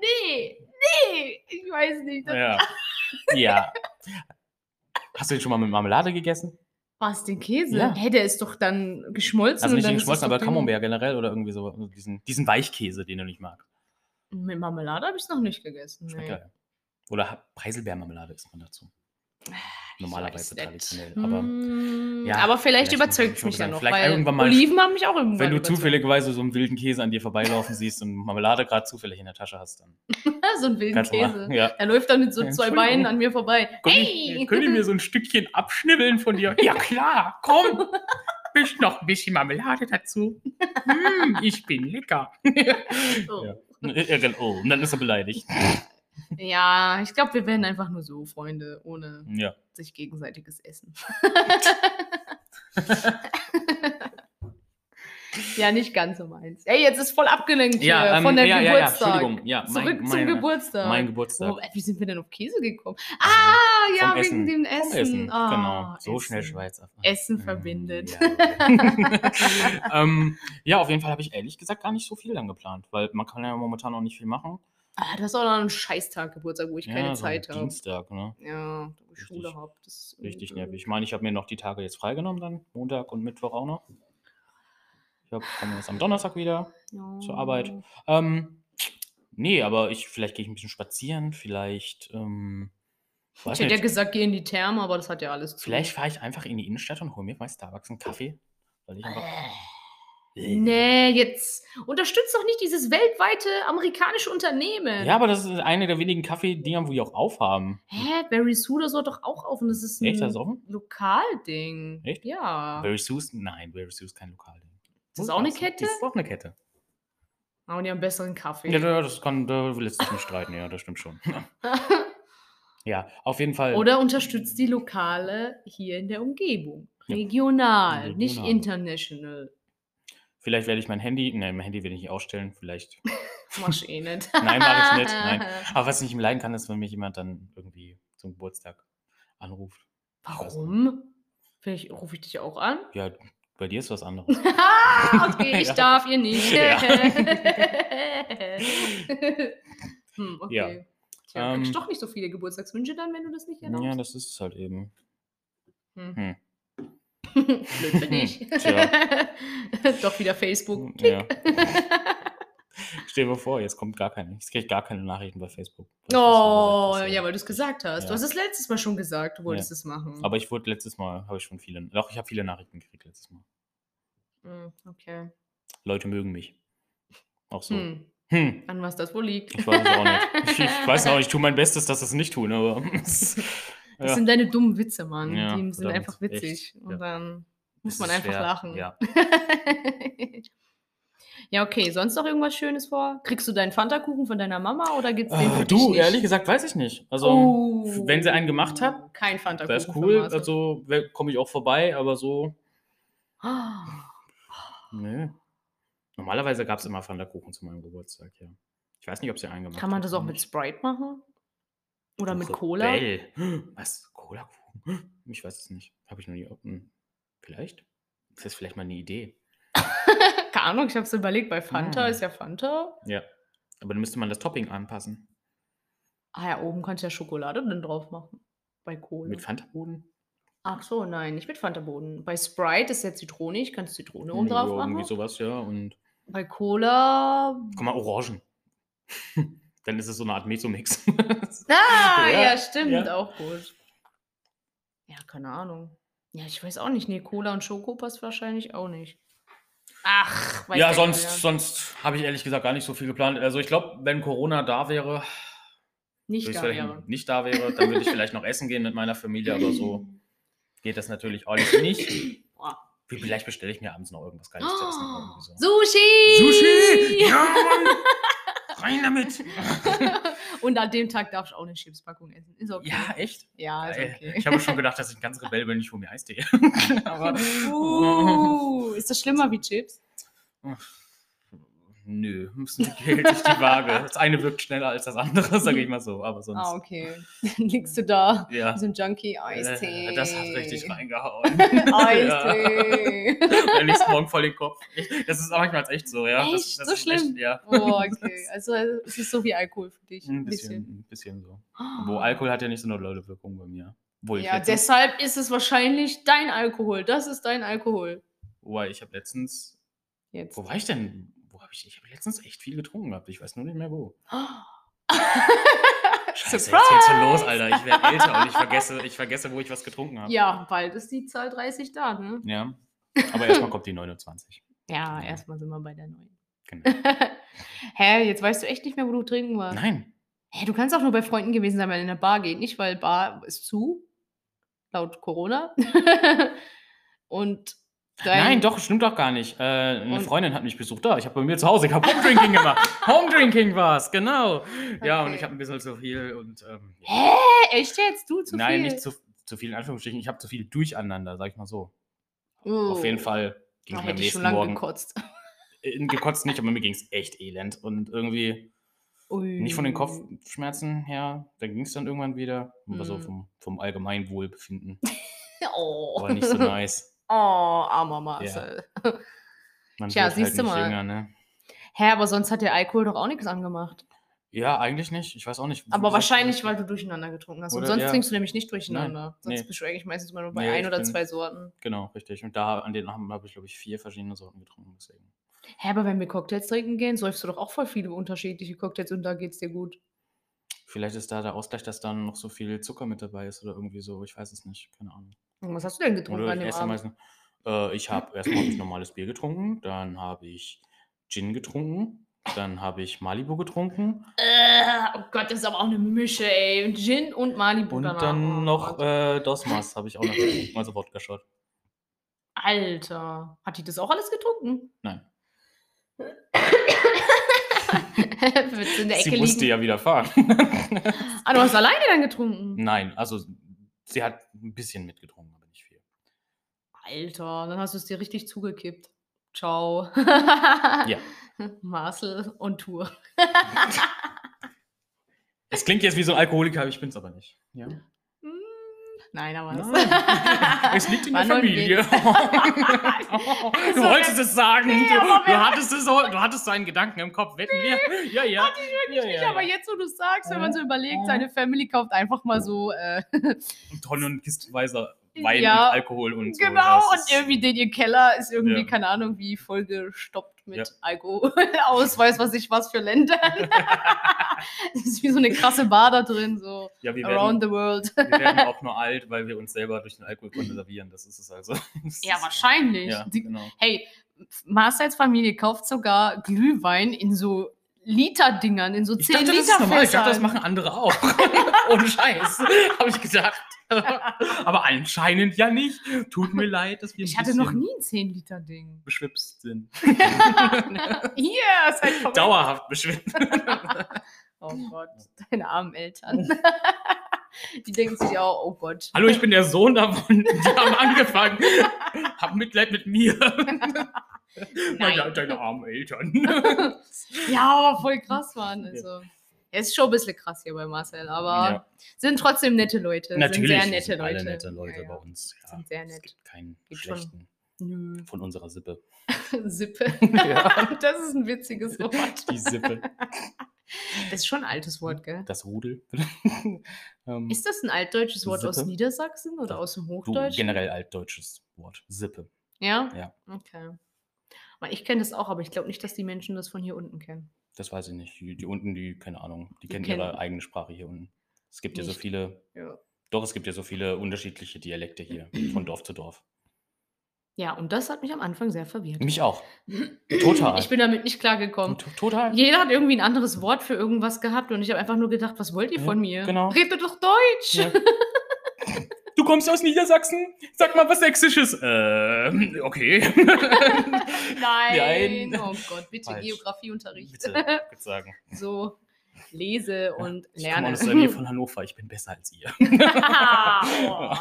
nee. Nee. Ich weiß nicht. Ja. Ja. Hast du den schon mal mit Marmelade gegessen? Was, den Käse? Ja. Hä, der ist doch dann geschmolzen. Also nicht dann geschmolzen, aber. Camembert generell oder irgendwie so. also Diesen, diesen Weichkäse, den du nicht magst. Mit Marmelade habe ich es noch nicht gegessen. Schmeckt nee. geil. Oder Preiselbeermarmelade isst man dazu. Ich Normalerweise weiß nicht. traditionell. Aber Mm, ja, aber vielleicht vielleicht überzeugt es mich ja noch. weil irgendwann mal- Oliven haben mich auch irgendwann wenn du überzeugt. zufälligerweise so einen wilden Käse an dir vorbeilaufen siehst und Marmelade gerade zufällig in der Tasche hast, dann (laughs) so einen wilden Käse. mal. Ja. Er läuft dann mit so Ja, zwei. Beinen an mir vorbei. Könnt Hey! könnt ihr mir so ein Stückchen abschnibbeln von dir? Ja (laughs) klar, komm. (laughs) Bist noch ein bisschen Marmelade dazu. Hm, ich bin lecker. Oh. Ja. Oh, und dann ist er beleidigt. Ja, ich glaube, wir werden einfach nur so Freunde, ohne Ja. sich gegenseitiges Essen. (laughs) (laughs) ja, nicht ganz so meins. Ey, jetzt ist voll abgelenkt Ja, hier ähm, von der ja, ja, ja, Geburtstag. Entschuldigung. Ja, mein- Zurück zum meine- Geburtstag. Mein Geburtstag. Oh, wie sind wir denn auf Käse gekommen? Ah, ja, Vom wegen Essen. dem Essen. Essen. Ah, genau. So Essen. schnell Schweizer. Essen Mm, verbindet. Ja, (laughs) ähm, ja, auf jeden Fall habe ich ehrlich gesagt gar nicht so viel dann geplant, weil man kann ja momentan auch nicht viel machen. Ah, das ist auch noch ein Scheißtag Geburtstag, wo ich keine ja, so Zeit habe. Dienstag, ne? Ja, wo ich Richtig. Schule habe. Richtig nervig. Ich meine, ich habe mir noch die Tage jetzt freigenommen, dann Montag und Mittwoch auch noch. Ich hab- komme jetzt am Donnerstag wieder. Ja. zur Arbeit. Ähm, nee, aber ich, vielleicht gehe ich ein bisschen spazieren, vielleicht, ähm, Ich hätte ja nicht, gesagt, geh in die Therme, aber das hat ja alles zu. vielleicht fahre ich einfach in die Innenstadt und hole mir bei Starbucks einen Kaffee, weil ich einfach... Nee, jetzt unterstützt doch nicht dieses weltweite amerikanische Unternehmen. Ja, aber das ist eine der wenigen Kaffeedinger, wo die auch aufhaben. Hä? Barry Suda soll doch auch auf und das ist ein Echt, das ist offen? Lokalding. Echt? Ja. Barry Sue's? Nein, Barry Sue's ist kein Lokalding. Ist das auch eine Das Kette? ist auch eine Kette. Ah, und die haben besseren Kaffee. Ja, da- das kann, da will jetzt nicht streiten, ja, das stimmt schon. (laughs) ja, auf jeden Fall. Oder unterstützt die Lokale hier in der Umgebung. Ja. Regional, nicht Regional. international. Vielleicht werde ich mein Handy, nein, mein Handy will ich nicht ausstellen, vielleicht. (laughs) Machst eh (laughs) nicht. Nein, mach ich nicht, nein. Aber was ich nicht leiden kann, ist, wenn mich jemand dann irgendwie zum Geburtstag anruft. Warum? Vielleicht rufe ich dich auch an. Ja, bei dir ist was anderes. (laughs) Ah, okay, (laughs) ich Ja. darf ihr nicht. Ja. (laughs) hm, okay. Ja. Tja, kriegst Ähm, doch nicht so viele Geburtstagswünsche dann, wenn du das nicht erlaubst. ja, das ist es halt eben. Hm. Hm. Blöd für dich. Doch wieder Facebook. Ja. Stell dir vor, jetzt kommt gar keine. Jetzt kriege ich gar keine Nachrichten bei Facebook. Oh, ja, weil du es gesagt hast. Du Ja. hast es letztes Mal schon gesagt, du wolltest Ja. es machen. Aber ich wurde letztes Mal, habe ich schon viele. Doch, ich habe viele Nachrichten gekriegt letztes Mal. Hm, okay. Leute mögen mich. Auch so. Hm. Hm, an was das wohl liegt. Ich weiß es auch nicht. Ich, (laughs) ich weiß auch, ich tue mein Bestes, dass das nicht tun, aber. (laughs) Das ja. sind deine dummen Witze, Mann. Die sind einfach witzig. echt, Und dann muss man einfach schwer, lachen. Ja. (laughs) Ja, okay. Sonst noch irgendwas Schönes vor? Kriegst du deinen Fanta-Kuchen von deiner Mama oder gibt's den für Äh, du, nicht? ehrlich gesagt, weiß ich nicht. Also, Oh. wenn sie einen gemacht hat, Kein Fanta-Kuchen. wäre es für cool. Also, komme ich auch vorbei, aber so, (gasps) Ah. nö. Normalerweise gab es immer Pfannkuchen zu meinem Geburtstag, ja. Ich weiß nicht, ob sie einen gemacht Kann man das auch mit nicht. Sprite machen? Oder mit Cola? Bell. (gasps) Was? Cola-Kuchen? (gasps) Ich weiß es nicht. Habe ich noch nie. hm, Vielleicht? Ist das vielleicht mal eine Idee? Keine Ahnung, ich habe es überlegt. Bei Fanta Ah. ist ja Fanta. Ja. Aber dann müsste man das Topping anpassen. Ah ja, oben kannst du ja Schokolade dann drauf machen. Bei Cola. Mit Fanta-Boden? Ach so, nein, nicht mit Fanta-Boden. Bei Sprite ist ja zitronig, kannst Zitrone oben drauf machen. irgendwie sowas, ja. Und Bei Cola. guck mal, Orangen. (laughs) dann ist es so eine Art Meso-Mix. Ah, (laughs) ja, Ja, stimmt, ja. auch gut. Ja, keine Ahnung. Ja, ich weiß auch nicht. Nee, Cola und Schoko passt wahrscheinlich auch nicht. Ach, ja, sonst, Geier. sonst habe ich ehrlich gesagt gar nicht so viel geplant. Also ich glaube, wenn Corona da wäre, nicht da wäre. nicht da wäre, dann würde ich (laughs) vielleicht noch essen gehen mit meiner Familie, aber so (laughs) geht das natürlich alles nicht. Vielleicht bestelle ich mir abends noch irgendwas Geiles zu essen. irgendwie so. Sushi! Sushi! Ja, Mann! (laughs) Rein damit! (laughs) Und an dem Tag darfst du auch eine Chipspackung essen. Ist okay. Ja, echt? Ja, ist okay. Ich habe schon gedacht, dass ich ein ganz Rebell bin, ich hole mir Eistee. (laughs) Aber Uh, ist das schlimmer wie Chips? Nö, müssen hält sich die Waage. Das eine wirkt schneller als das andere, sage ich mal so. Aber sonst, Ah, okay. Dann (laughs) liegst du da. ja. So ein Junkie, Eistee. Äh, Das hat richtig reingehauen. Eistee. Am nächsten Morgen voll den Kopf. Das ist manchmal echt so, ja. Das, Echt? das So ist schlimm? ja. Oh, okay. Also es ist so wie Alkohol für dich. Ein bisschen, ein bisschen so. Wo Alkohol hat ja nicht so eine dolle Wirkung bei mir. Wo ich Ja, deshalb ist es wahrscheinlich dein Alkohol. Das ist dein Alkohol. wobei ich habe letztens, Jetzt. wo war ich denn? Habe ich, ich habe letztens echt viel getrunken gehabt. Ich weiß nur nicht mehr wo. (gasps) Scheiße, jetzt geht's schon los, Alter. Ich werde älter und ich vergesse, (laughs) ich vergesse, wo ich was getrunken habe. Ja, bald ist die Zahl 30 da, ne? ja. (laughs) Aber erstmal kommt die 29. Ja, erstmal sind wir bei der neuen. Genau. (laughs) Hä, jetzt weißt du echt nicht mehr, wo du trinken warst. Nein. Hä, du kannst auch nur bei Freunden gewesen sein, weil in der Bar geht nicht, weil Bar ist zu. Laut Corona. Und dein- Nein, doch, stimmt doch gar nicht. Äh, eine Und- Freundin hat mich besucht. Da, ich habe bei mir zu Hause, ich habe Home-Drinking gemacht. (laughs) Home-Drinking war's, genau. Ja, und ich habe ein bisschen zu viel und. Ähm. Hä, echt jetzt? Du zu Nein, viel? nicht zu, zu viel in Anführungsstrichen. Ich habe zu viel durcheinander, sag ich mal so. Oh. Auf jeden Fall ging Da es mir am hätte ich schon nächsten lange Morgen. gekotzt. (laughs) Äh, Gekotzt nicht, aber mir ging es echt elend. Und irgendwie Ui. nicht von den Kopfschmerzen her, dann ging es dann irgendwann wieder. Aber so Mm. vom, vom Allgemeinwohlbefinden. (laughs) Oh. War nicht so nice. Oh, armer Marcel. Man Tja, wird siehst du mal. Jünger, ne? Hä, aber sonst hat der Alkohol doch auch nichts angemacht. Ja, eigentlich nicht. Ich weiß auch nicht. Aber wahrscheinlich, weil du durcheinander getrunken hast. Und Oder- sonst ja. trinkst du nämlich nicht durcheinander. Nein, Sonst nee. bist du eigentlich meistens immer nur bei Nee, ein oder bin- zwei Sorten. Genau, richtig. Und da an den Abend habe ich, glaube ich, vier verschiedene Sorten getrunken. Deswegen. Hä, aber wenn wir Cocktails trinken gehen, säufst du doch auch voll viele unterschiedliche Cocktails und da geht's dir gut. Vielleicht ist da der Ausgleich, dass dann noch so viel Zucker mit dabei ist oder irgendwie so. Ich weiß es nicht. Keine Ahnung. Und was hast du denn getrunken Oder an ich dem Abend? meistens. Äh, ich habe erstmal hab ich (clears throat) normales Bier getrunken, dann habe ich Gin getrunken, dann habe ich Malibu getrunken Äh, oh Gott, das ist aber auch eine Mische, ey. Gin und Malibu und danach. Oh dann noch Gott. äh, Dosmas habe ich auch noch getrunken, also Wodka-Shot. Alter. Hat die das auch alles getrunken? Nein. In der Ecke Sie musste liegen. ja wieder fahren. Ah, du hast alleine dann getrunken? Nein, also sie hat ein bisschen mitgetrunken, aber nicht viel. Alter, dann hast du es dir richtig zugekippt. Ciao. Ja. (laughs) Marcel on Tour. Es klingt jetzt wie so ein Alkoholiker, ich bin es aber nicht. Ja. Nein, aber. (laughs) Es liegt in der Familie. (laughs) Du wolltest es sagen. Nee, du, du, hattest es so, du hattest so einen Gedanken im Kopf. Wetten wir? Ja, ja. Hatte ich wirklich ja, nicht, ja, aber jetzt, wo du es sagst, wenn man so überlegt, seine Family kauft einfach mal so, äh, Und Tonnen und kistenweise Wein Ja, und Alkohol und so. genau, und irgendwie den ihr Keller ist irgendwie, Ja. keine Ahnung, wie vollgestoppt mit Ja. Alkohol, (laughs) Ausweis, was ich was für Ländern. (laughs) das ist wie so eine krasse Bar da drin, so Ja, wir around werden, the world. wir werden auch nur alt, weil wir uns selber durch den Alkohol konservieren. Das ist es also. Das (laughs) ja, wahrscheinlich. Ja, genau. Hey, Marcels Familie kauft sogar Glühwein in so Liter-Dingern, in so Ich 10 dachte, das Liter ist normal. Ich dachte, das machen andere auch. (laughs) Ohne Scheiß. Habe ich gedacht. Aber anscheinend ja nicht. Tut mir leid, dass wir Ich hatte noch nie ein 10-Liter-Ding. beschwipst sind. (laughs) Hier, seid verrückt. Dauerhaft beschwipst. (laughs) Oh Gott, deine armen Eltern. Die denken sich auch, oh Gott. Hallo, ich bin der Sohn davon. Die haben angefangen. Hab Mitleid mit mir. Meine, deine armen Eltern. (laughs) Ja, aber voll krass waren. Also. Ja, ist schon ein bisschen krass hier bei Marcel, aber Ja. sind trotzdem nette Leute. Natürlich sind sehr sind nette Leute. alle nette Leute Ja, bei uns. Ja, Sind sehr Es nett. gibt keinen Gibt schon. schlechten Nö. von unserer Sippe. (laughs) Sippe. (laughs) Das ist ein witziges Wort. Die Sippe. Das ist schon ein altes Wort, gell? Das Rudel. ähm, Ist das ein altdeutsches Wort aus Sippe? Niedersachsen oder aus dem Hochdeutschen? generell altdeutsches Wort. Sippe. Ja? Ja. Okay. Ich kenne das auch, aber ich glaube nicht, dass die Menschen das von hier unten kennen. Das weiß ich nicht. Die, die unten, die, keine Ahnung, die Die kennen kennen- ihre eigene Sprache hier unten. Es gibt ja so Nicht. viele, Ja. doch, es gibt ja so viele unterschiedliche Dialekte hier, (clears throat) von Dorf zu Dorf. Ja, und das hat mich am Anfang sehr verwirrt. Mich auch. (clears throat) Total. Ich bin damit nicht klargekommen. Total. Jeder hat irgendwie ein anderes Wort für irgendwas gehabt und ich habe einfach nur gedacht, was wollt ihr Ja, von mir? genau. Redet doch Deutsch! Ja. (laughs) Du kommst aus Niedersachsen? Sag mal was Sächsisches. Ähm, okay. (laughs) Nein. Nein. Oh Gott, bitte Falsch. Geografieunterricht. Bitte, würde (laughs) sagen. So lese und Ich komme lerne. aus der Nähe von (laughs) Hannover, ich bin besser als ihr. oh,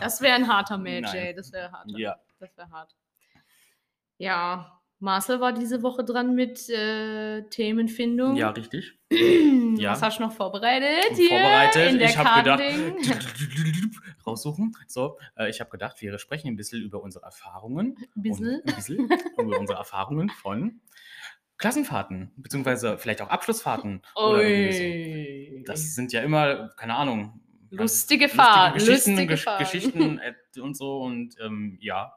das wäre ein harter Match, Nein. ey. Das wäre hart. Ja. Das wäre hart. Ja, Marcel war diese Woche dran mit äh, Themenfindung. ja, richtig. (clears throat) ja. Was hast du noch vorbereitet hier Vorbereitet. in der ich habe gedacht, (laughs) raussuchen. So, äh, ich habe gedacht, wir sprechen ein bisschen über unsere Erfahrungen. Und ein bisschen über unsere Erfahrungen von Klassenfahrten, beziehungsweise vielleicht auch Abschlussfahrten. so. Das sind ja immer, keine Ahnung. Lustige Fahrten, Geschichten, lustige Gesch Fahrten. Geschichten äh, und so. Und ähm, ja,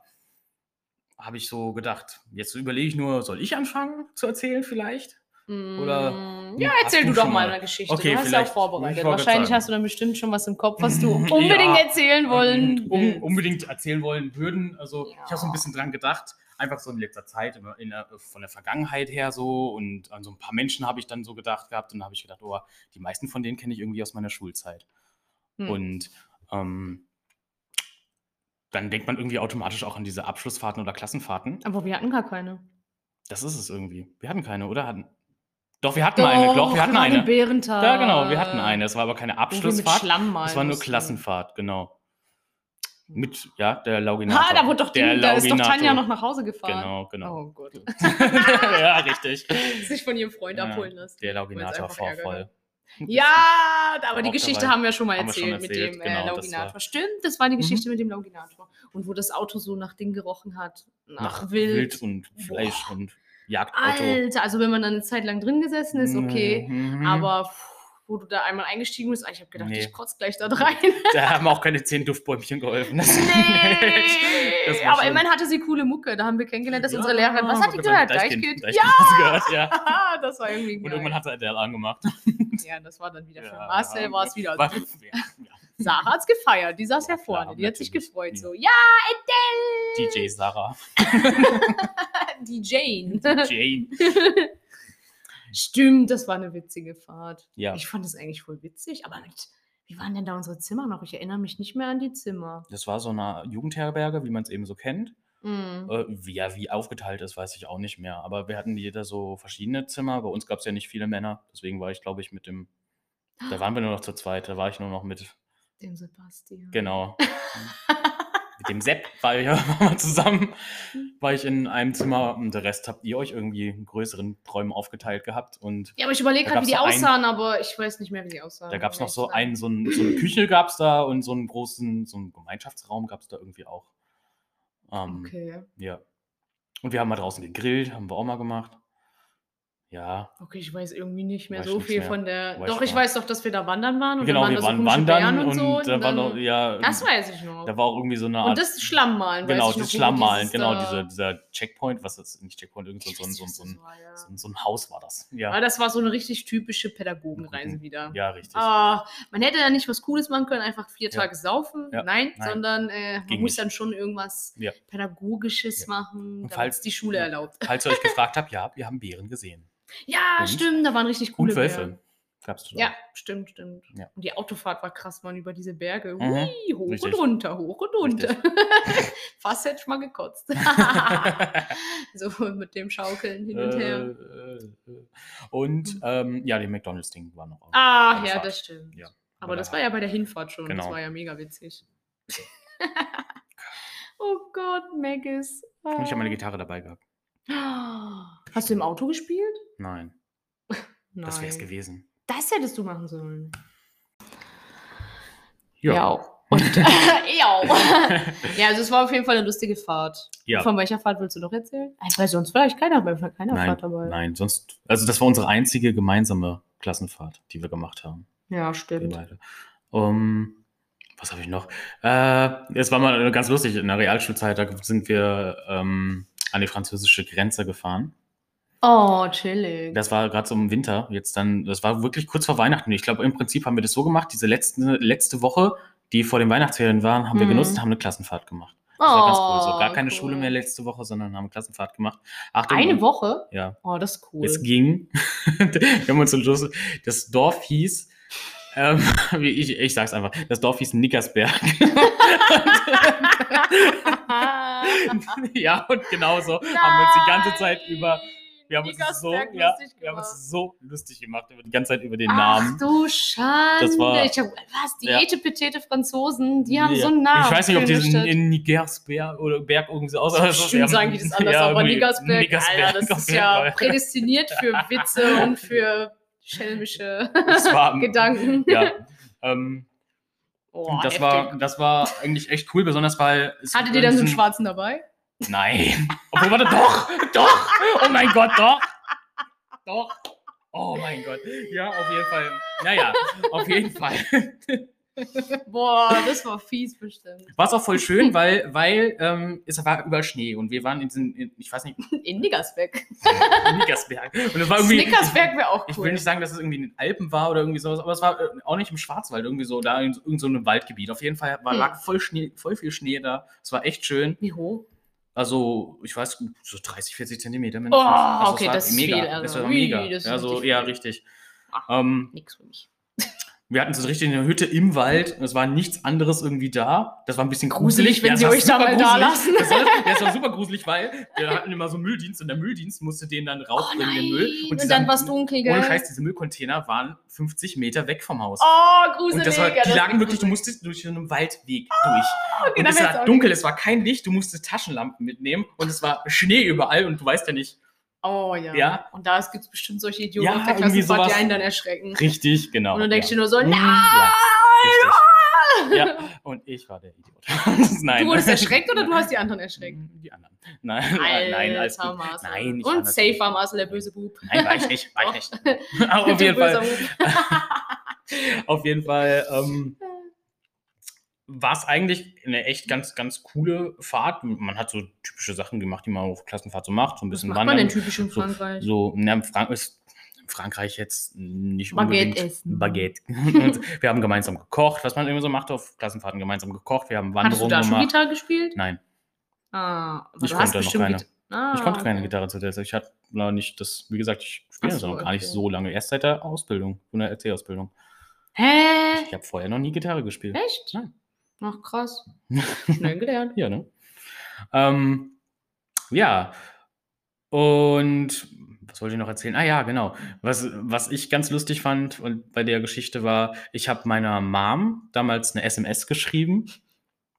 habe ich so gedacht. Jetzt überlege ich nur, soll ich anfangen zu erzählen vielleicht? Oder- Mm, Ja, Hast erzähl du du doch mal eine Geschichte. Okay, du hast ja auch vorbereitet. Wahrscheinlich hast du dann bestimmt schon was im Kopf, was du (laughs) Ja. unbedingt erzählen wollen um, unbedingt erzählen wollen würden. Also ich habe so ein Ja. bisschen dran gedacht, einfach so in letzter Zeit, immer in der, von der Vergangenheit her so und an so ein paar Menschen habe ich dann so gedacht gehabt und da habe ich gedacht, oh, die meisten von denen kenne ich irgendwie aus meiner Schulzeit. Hm. Und ähm, dann denkt man irgendwie automatisch auch an diese Abschlussfahrten oder Klassenfahrten. Aber wir hatten gar keine. Das ist es irgendwie. Wir hatten keine, oder? Hatten, doch, wir hatten eine. Doch, wir hatten eine. Bärentag. Ja, genau, wir hatten eine. Es war aber keine Abschlussfahrt. Es war nur. Klassenfahrt, genau. Mit, ja, der Lauginator. Ha, da wurde doch, der die, da ist doch. Tanja noch nach Hause gefahren. Genau, genau. Oh Gott. (laughs) ja, richtig. (laughs) Sich von ihrem Freund Ja, abholen lassen. Der Lauginator war voll. Ja, aber die Geschichte dabei. haben wir schon mal wir schon erzählt, mit erzählt, dem genau, äh, das Lauginator. war- Stimmt, das war die Mhm. Geschichte mit dem Lauginator. Und wo das Auto so nach Ding gerochen hat. Nach, Nach Wild. Wild und Fleisch Boah. und Jagdauto. Alter, also wenn man dann eine Zeit lang drin gesessen ist, okay. Mhm. Aber pff, wo du da einmal eingestiegen bist, ah, ich habe gedacht, Nee. ich kotze gleich da rein. (laughs) Da haben auch keine zehn Duftbäumchen geholfen. Das, Nee. (laughs) aber immerhin hatte sie coole Mucke. Da haben wir kennengelernt, dass Ja, unsere Lehrerin, was hat die gehört? Deichkind. Deichkind. Gehört, ja. Ja, (laughs) das war irgendwie Und geil. irgendwann hat sie Adele angemacht. Ja, das war dann wieder für Ja, Marcel, war es wieder. War-. Sarah hat's gefeiert, die saß ja vorne, die hat sich gefreut. Ja. So, ja, Adele! DJ Sarah. Die Jane. Jane. Stimmt, das war eine witzige Fahrt. Ja. Ich fand das eigentlich voll witzig, aber mit, wie waren denn da unsere Zimmer noch? Ich erinnere mich nicht mehr an die Zimmer. Das war so eine Jugendherberge, wie man es eben so kennt. Mhm. Äh, wie, ja, wie aufgeteilt ist, weiß ich auch nicht mehr. Aber wir hatten jeder so verschiedene Zimmer. Bei uns gab es ja nicht viele Männer. Deswegen war ich, glaube ich, mit dem. Da waren wir nur noch zu zweit. Da war ich nur noch mit. Den Sebastian. Genau. (laughs) mit dem Sepp war ich (laughs) waren wir zusammen. War ich in einem Zimmer und der Rest habt ihr euch irgendwie in größeren Räumen aufgeteilt gehabt. Und Ja, aber ich überlege gerade, wie die aussahen, aber ich weiß nicht mehr, wie die aussahen. da gab es noch so einen, so, ein, so eine Küche gab es da und so einen großen, so einen Gemeinschaftsraum gab es da irgendwie auch. Ähm, Okay. Ja. Und wir haben mal draußen gegrillt, haben wir auch mal gemacht. Ja, Okay, ich weiß irgendwie nicht mehr Weiß so viel mehr. von der. Weiß doch, ich weiß doch, dass wir da wandern waren und genau, dann wir waren waren da so wandern und, und, so. da und war dann, noch, ja, das weiß ich noch. da war auch irgendwie so eine Art. und das Schlammmalen, genau, das Schlammmalen, genau, da- dieser, dieser Checkpoint, was ist nicht Checkpoint, irgend so, so, so, so, ein- war, ja. so, so ein Haus war das. Ja, Aber das war so eine richtig typische Pädagogenreise Mhm. wieder. ja richtig. Ah, man hätte da nicht was Cooles machen können, einfach vier Ja. Tage saufen. Ja. Nein, Nein. sondern äh, man Ging muss nicht. dann schon irgendwas Ja. Pädagogisches Ja. machen, damit falls- es die Schule ja. erlaubt. Falls ihr euch (laughs) gefragt habt, ja, wir haben Bären gesehen. Ja, Und? stimmt, da waren richtig coole Und Wölfe. Berge. Gab's. Ja, stimmt, stimmt. Ja. Und die Autofahrt war krass, man, über diese Berge. Mhm, Hui, hoch richtig. und runter, hoch und runter. (laughs) Fast hätte ich mal gekotzt. (laughs) so mit dem Schaukeln hin und Äh, her. äh, äh. Und ähm, ja, die McDonalds-Ding war noch. Ah, ja, das stimmt. Ja. Aber Aber das da- war ja bei der Hinfahrt schon. Das Genau. war ja mega witzig. (laughs) oh Gott, Maggis. Und ich habe meine Gitarre dabei gehabt. Hast du im Auto gespielt? Nein, Nein. das wäre es gewesen. Das hättest du machen sollen. Ja. (laughs) Und, (laughs) ja. (laughs) ja, also es war auf jeden Fall eine lustige Fahrt. Ja. Von welcher Fahrt willst du noch erzählen? Äh, Bei sonst vielleicht keiner, bei keiner Nein, Fahrt dabei. nein, sonst. Also, das war unsere einzige gemeinsame Klassenfahrt, die wir gemacht haben. Ja, Wir stimmt. beide. Um, was habe ich noch? Äh, es war mal ganz lustig. In der Realschulzeit, da sind wir ähm, an die französische Grenze gefahren. Oh, chillig. Das war gerade so im Winter. Jetzt dann, das war wirklich kurz vor Weihnachten. Ich glaube, im Prinzip haben wir das so gemacht. Diese letzte, letzte Woche, die vor den Weihnachtsferien waren, haben wir Mhm. genutzt und haben eine Klassenfahrt gemacht. Das war ganz cool. So gar Oh, keine cool. Schule mehr letzte Woche, sondern haben Klassenfahrt gemacht. Achtung, Eine Woche? Ja. Oh, das ist cool. Es ging. (laughs) wir haben uns so Schluss, das Dorf hieß, ähm, (laughs) ich, ich sag's einfach, das Dorf hieß Nickersberg. (laughs) ja, und genauso haben wir uns die ganze Zeit über, wir haben uns so, ja, lustig wir haben gemacht. uns so lustig gemacht, über die ganze Zeit über den Ach Namen. du Schande. Das war- ich hab, was, die Ja. etepetete Franzosen, die haben Ja. so einen Namen. Ich weiß nicht, ob die in, Nigersberg oder Berg irgendwie so aussehen. Bestimmt sagen die das anders, aber Nickersberg, Alter, das ist ja Fall. prädestiniert für Witze und für (laughs) schelmische war, (laughs) Gedanken. Ja. Ähm, Oh, das, heftig. war, das war eigentlich echt cool, besonders weil. Hattet ihr dann so einen Schwarzen dabei? Nein. Obwohl, warte, doch, doch. Oh mein Gott, doch. Doch. Oh mein Gott. Ja, auf jeden Fall. Naja, auf jeden Fall. Boah, das war fies bestimmt. War es auch voll schön, weil, weil ähm, es war überall Schnee und wir waren in diesen, in, ich weiß nicht, In Nickersberg. in Nickersberg. Und es war irgendwie. Snickersberg wäre auch cool. Ich will nicht sagen, dass es irgendwie in den Alpen war oder irgendwie sowas, aber es war äh, auch nicht im Schwarzwald, irgendwie so, da in so- irgend so einem Waldgebiet. Auf jeden Fall war, Hm. lag voll, Schnee, voll viel Schnee da. Es war echt schön. Wie hoch? Also, ich weiß, so 30, 40 Zentimeter mindestens. Oh, also, okay, war das ist mega. viel, also. Das war mega. das ist ja, richtig. Ach. Ähm, Nix für mich. Wir hatten so richtig eine Hütte im Wald und es war nichts anderes irgendwie da. Das war ein bisschen Gruselig, gruselig. wenn das sie euch da mal da gruselig. lassen. Das war, das war super gruselig, weil wir hatten immer so Mülldienst und der Mülldienst musste den dann rausbringen, den Müll. Oh Und, dieser- dann war es dunkel, gell? Ohne Scheiß, diese Müllcontainer waren 50 Meter weg vom Haus. Oh, gruselig. und das war, ja, die lagen wirklich, du musstest durch so einen Waldweg durch. Okay, Und es war dunkel, es war kein Licht, du musstest Taschenlampen mitnehmen und es war Schnee überall und du weißt ja nicht. Oh ja. Ja. Und da gibt es bestimmt solche Idioten Ja, auf der Klassenfahrt, die einen dann erschrecken. Richtig, genau. Und dann denkst ja. du nur so, Mhm, nein! Ja, (laughs) und ich war der Idiot. (laughs) nein. Du wurdest erschreckt oder du hast die anderen erschreckt? Die anderen. Nein, (laughs) nein, Alter gut. Marcel. Nein, Und safe war Marcel der böse Bub. Nein, war ich nicht, war ich nicht. Auf jeden böser Fall, Bub. auf jeden Fall war es eigentlich eine echt ganz, ganz coole Fahrt. Man hat so typische Sachen gemacht, die man auf Klassenfahrt so macht. So ein Was bisschen macht man wandern. denn typisch in so, Frankreich? So, na, in Frank ist Frankreich jetzt nicht Baguette unbedingt essen. Baguette. (laughs) (laughs) Wir haben gemeinsam gekocht, was man immer so macht auf Klassenfahrten, gemeinsam gekocht. Wir haben Hattest du Wanderungen da schon gemacht. Gitarre gespielt? Nein, Ah, Ich du hast konnte noch keine. Ah, ich konnte keine okay. Gitarre zu der Zeit. Ich hatte noch nicht das, wie gesagt, ich spiele das so, noch gar nicht okay. so lange. Erst seit der Ausbildung, von der RC-Ausbildung. Hä? Ich habe vorher noch nie Gitarre gespielt. Echt? Nein. Ach, krass. (laughs) Schnell gelernt. Ja, ne? Ähm, ja. Und was wollte ich noch erzählen? Ah ja, genau. Was, was ich ganz lustig fand und bei der Geschichte war, ich habe meiner Mom damals eine SMS geschrieben.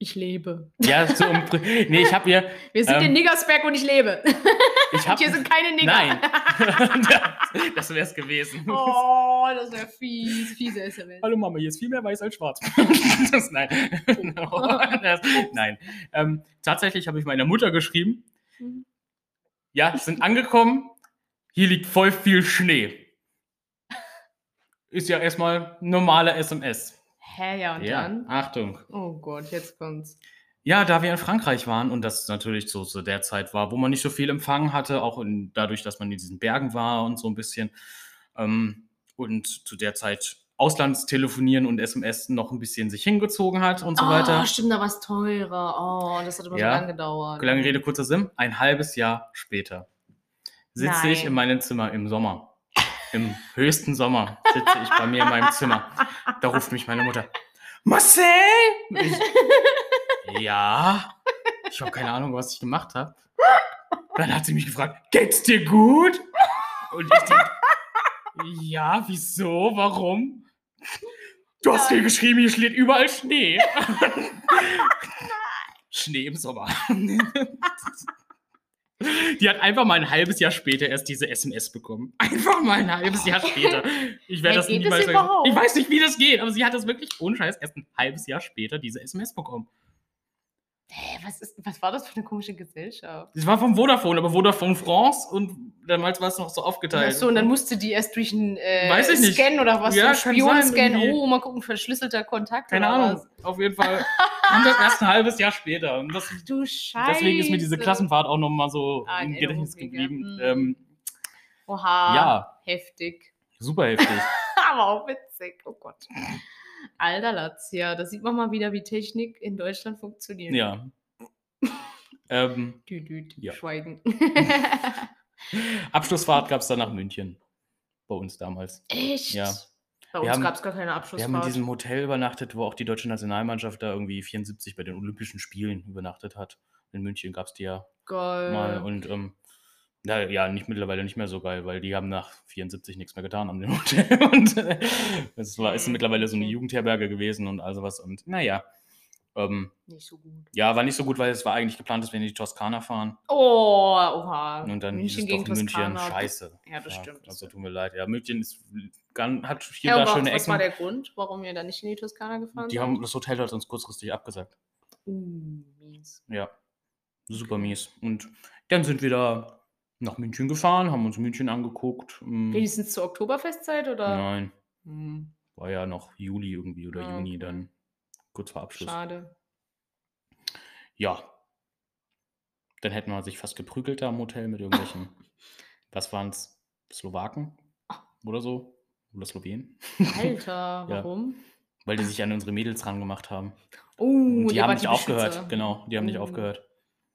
Ich lebe. Ja, so Pri- nee, ich habe ihr, (laughs) Wir sind Ähm, in Niggersberg und ich lebe. (laughs) ich Und habe, hier sind keine Nigger. nein, (laughs) das wäre es gewesen. Oh, das wäre fies. Fiese SMS. Hallo Mama, hier ist viel mehr weiß als schwarz. das, nein. das, nein. Ähm, tatsächlich habe ich meiner Mutter geschrieben, Mhm. ja, sind angekommen, hier liegt voll viel Schnee. Ist ja erstmal normale SMS. Hä, ja, und Ja, dann? Achtung. Oh Gott, jetzt kommt's. Ja, da wir in Frankreich waren und das natürlich so zu der Zeit war, wo man nicht so viel Empfang hatte, auch in, dadurch, dass man in diesen Bergen war und so ein bisschen. Ähm, und zu der Zeit Auslandstelefonieren und SMS noch ein bisschen sich hingezogen hat und so oh, weiter. stimmt, da war es teurer. Oh, das hat immer Ja. so lange gedauert. Lange Rede, kurzer Sinn. Ein halbes Jahr später sitze ich in meinem Zimmer im Sommer. Im höchsten Sommer sitze ich bei mir in meinem Zimmer. Da ruft mich meine Mutter. Marcel! Ich, ja. Ich habe keine Ahnung, was ich gemacht habe. Dann hat sie mich gefragt, geht's dir gut? Und ich denke, ja, wieso, warum? Du hast mir geschrieben, hier steht überall Schnee. (laughs) Schnee im Sommer. (laughs) Die hat einfach mal ein halbes Jahr später erst diese SMS bekommen. (laughs) Einfach mal ein halbes Jahr später. Ich werde Hey, das das niemals überhaupt? Ich weiß nicht, wie das geht, aber sie hat das wirklich ohne Scheiß erst ein halbes Jahr später diese SMS bekommen. Hä, was, ist, was war das für eine komische Gesellschaft? Das war vom Vodafone, aber Vodafone France und damals war es noch so aufgeteilt. Achso, und dann musste die erst durch einen äh, Weiß ich nicht. Scan oder was, Ja, so Spion-Scan. Oh, mal gucken, verschlüsselter Kontakt. Keine Ahnung. Was. Auf jeden Fall (laughs) kam das erst ein halbes Jahr später. Und das, Du Scheiße. deswegen ist mir diese Klassenfahrt auch nochmal so Ah, im Gedächtnis geblieben. ja. Ähm, Oha. ja, Heftig. super heftig. (laughs) Aber auch witzig. Oh Gott. Alter Latz, ja, da sieht man mal wieder, wie Technik in Deutschland funktioniert. ja. ähm, Dü, dü, dü, Ja. Schweigen. (laughs) Abschlussfahrt gab es dann nach München. Bei uns damals. Echt? Ja. Bei Wir uns gab es gar keine Wir Abschlussfahrt. haben in diesem Hotel übernachtet, wo auch die deutsche Nationalmannschaft da irgendwie 74 bei den Olympischen Spielen übernachtet hat. In München gab es die ja Geil. mal. Und ähm, na, ja, nicht mittlerweile nicht mehr so geil, weil die haben nach 74 nichts mehr getan an dem Hotel. (laughs) Und äh, es war, ist Hm, mittlerweile so eine. Jugendherberge gewesen und all sowas. Und naja, ähm, Nicht so gut. ja, war nicht so gut, weil es war eigentlich geplant, dass wir in die Toskana fahren. Oh, oha. Und dann München hieß es doch München, Toskana. scheiße. Ja, das stimmt. Also tut mir leid. Ja, München ist, hat hier Ja, da schöne was Ecken. war der Grund, warum ihr da nicht in die Toskana gefahren Die seid? haben, das Hotel hat uns kurzfristig abgesagt. Uh, mies. Ja, super mies. Und dann sind wir da nach München gefahren, haben uns München angeguckt. Mm, Wenigstens zur Oktoberfestzeit oder? Nein, Hm, war ja noch Juli irgendwie oder Ah, Juni okay. dann kurz vor Abschluss. schade. Ja. Dann hätten wir sich fast geprügelt da im Hotel mit irgendwelchen, (laughs) was waren es, Slowaken oder so? Oder Slowenen? Alter, (laughs) Ja. warum? Weil die sich an unsere Mädels rangemacht haben. Oh, Und die haben nicht aufgehört. Beschützer. Genau, die haben nicht Oh. aufgehört.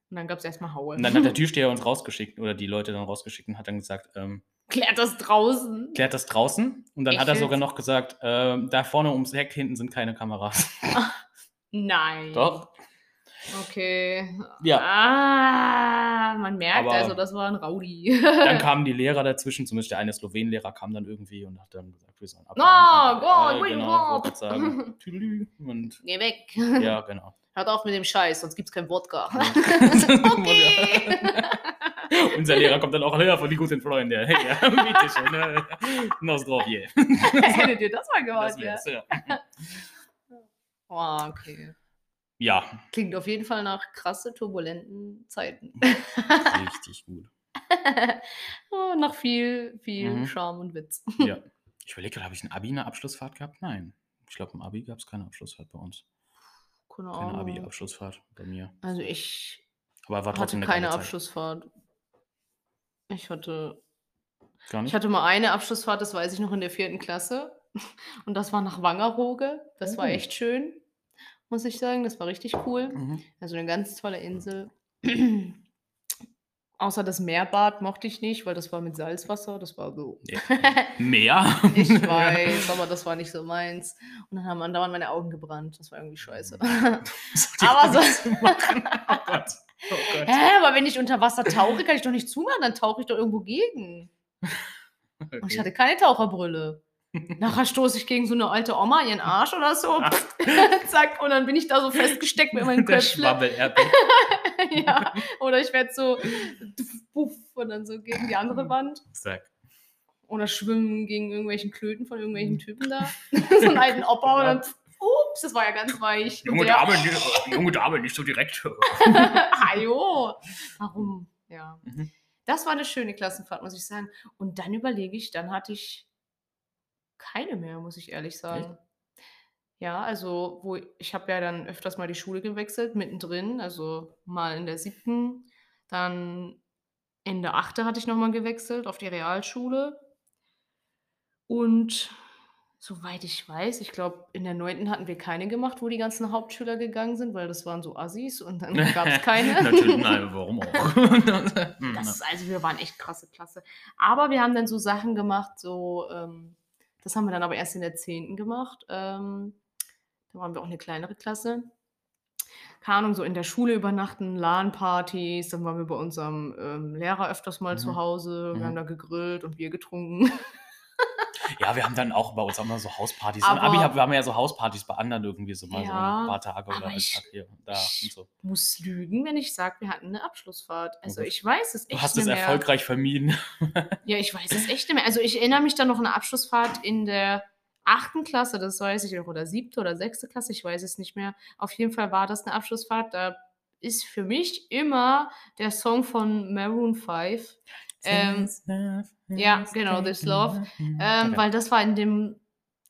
Und dann gab es erstmal Haue. Und dann hat der (laughs) Türsteher uns rausgeschickt oder die Leute dann rausgeschickt und hat dann gesagt, ähm, Klärt das draußen. klärt das draußen. Und dann Echt hat er sogar noch gesagt, ähm, da vorne ums Heck hinten sind keine Kameras. (laughs) Nein. Doch. Okay. Ja. Ah, man merkt Aber- also, das war ein Rowdy. (laughs) Dann kamen (laughs) die Lehrer dazwischen, zumindest der eine Slowenenlehrer kam dann irgendwie und hat dann gesagt, wir sollen Oh, abhauen. Gott, Äh, genau, Gott. ich sagen. Und Geh weg. ja, genau. Hört auf mit dem Scheiß, sonst gibt's kein Wodka. okay. (laughs) Unser Lehrer kommt dann auch her von die guten Freunde. Hey, (laughs) ja, bitteschön. Nostrovje. (laughs) Hättet ihr das mal gehört, Das ja? ja. Oh, okay. Ja, Klingt auf jeden Fall nach krasse, turbulenten Zeiten. richtig gut. oh, nach viel, viel Mhm. Charme und Witz. Ja. Ich überlege gerade, habe ich ein Abi eine Abschlussfahrt gehabt? Nein. Ich glaube, im Abi gab es keine Abschlussfahrt bei uns. Keine Keine. Abi-Abschlussfahrt bei mir. Also ich Aber war hatte trotzdem eine keine Zeit. Abschlussfahrt. Ich hatte, Gar nicht? ich hatte mal eine Abschlussfahrt, das weiß ich noch in der vierten Klasse. (laughs) Und das war nach Wangerooge. Das war Oh. echt schön, muss ich sagen. Das war richtig cool. Mhm. Also eine ganz tolle Insel. (clears throat) Außer das Meerbad mochte ich nicht, weil das war mit Salzwasser. Das war so. Ja. (laughs) Mehr? ich (laughs) weiß, aber das war nicht so meins. Und dann haben andauernd meine Augen gebrannt. Das war irgendwie scheiße. (laughs) Aber so- machen. Oh Gott. Oh Gott. Hä, aber wenn ich unter Wasser tauche, kann ich doch nicht zumachen, dann tauche ich doch irgendwo gegen. Und ich Okay. hatte keine Taucherbrille. Nachher stoße ich gegen so eine alte Oma ihren Arsch oder so. (laughs) Zack, und dann bin ich da so festgesteckt mit meinem Erdbeer. (laughs) (laughs) ja. Oder ich werde so puff, und dann so gegen die andere Wand. Zack. Oder schwimmen gegen irgendwelchen Klöten von Mhm. irgendwelchen Typen da. so einen alten Opa und dann, ups, das war ja ganz weich. Junge der- Dame, nicht- junge Dame, nicht so direkt. Ajo, warum? Ja. Mhm. Das war eine schöne Klassenfahrt, muss ich sagen. Und dann überlege ich, dann hatte ich keine mehr, muss ich ehrlich sagen. Ja, also wo ich habe ja dann öfters mal die Schule gewechselt, mittendrin, also mal in der siebten, dann Ende achte hatte ich nochmal gewechselt auf die Realschule. Und Soweit ich weiß, ich glaube, in der 9. hatten wir keine gemacht, wo die ganzen Hauptschüler gegangen sind, weil das waren so Assis und dann (laughs) gab's keine. (laughs) Natürlich, nein, warum auch? (laughs) Hm, Das ist also wir waren echt krasse Klasse. Aber wir haben dann so Sachen gemacht, so, ähm das haben wir dann aber erst in der 10. gemacht. Ähm, da waren wir auch 'ne kleinere Klasse. Keine Ahnung, so in der Schule übernachten, LAN-Partys, dann waren wir bei unserem, ähm, Lehrer öfters mal zu Mhm. Hause. Wir haben Mhm. da gegrillt und Bier getrunken. (laughs) Ja, wir haben dann auch bei uns auch mal so Hauspartys. Im Abi Aber haben wir haben ja so Hauspartys bei anderen irgendwie so mal so 'n Ja, paar Tage oder aber 'n ich Tag hier und da und ich so. muss lügen, wenn ich sage, wir hatten 'ne Abschlussfahrt. Oh Also, Gott. ich weiß es Du echt hast nicht es mehr. erfolgreich vermieden. (laughs) Ja, ich weiß es echt nicht mehr. Also, ich erinnere mich da noch an 'ne Abschlussfahrt in der 8. Klasse, das weiß ich noch, oder 7. oder 6. Klasse, ich weiß es nicht mehr. Auf jeden Fall war das 'ne Abschlussfahrt. Da ist für mich immer der Song von Maroon 5, ähm This love ja, genau, This Love, ähm, weil das war in dem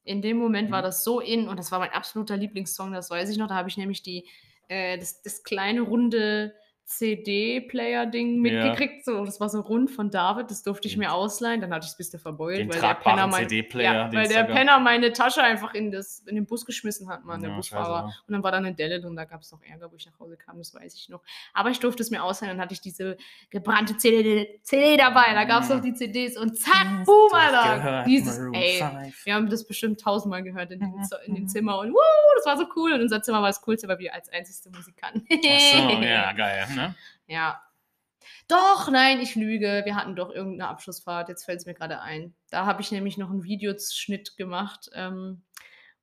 in dem Moment war das so in und das war mein absoluter Lieblingssong, das weiß ich noch. Da habe ich nämlich die äh, das das kleine runde CD-Player-Ding Ja. mitgekriegt, so. Das war so rund von David, das durfte ich Den mir ausleihen. Dann hatte ich's bisschen verbeult, den weil der Penner mein ja, weil der gab. Penner meine Tasche einfach in das in den Bus geschmissen hat, Mann, der Ja, Busfahrer. scheiße. Und dann war da 'ne Delle drin, da gab's noch Ärger, wo ich nach Hause kam, das weiß ich noch. Aber ich durfte es mir ausleihen, dann hatte ich diese gebrannte CD CD dabei, da gab's noch Mhm. die CDs und zack, boom, Alter. Dieses ey, 5? wir haben das bestimmt tausendmal gehört in dem Mhm, in dem mhm. Zimmer und wuhu, das war so cool. Und unser Zimmer war das Coolste, weil wir als einzigste Musikanten Ach so, (laughs) ja, geil, ne? Ja. Doch, nein, ich lüge. Wir hatten doch irgend 'ne Abschlussfahrt, jetzt fällt's mir grade ein. Da habe ich nämlich noch 'n Videoschnitt gemacht, ähm,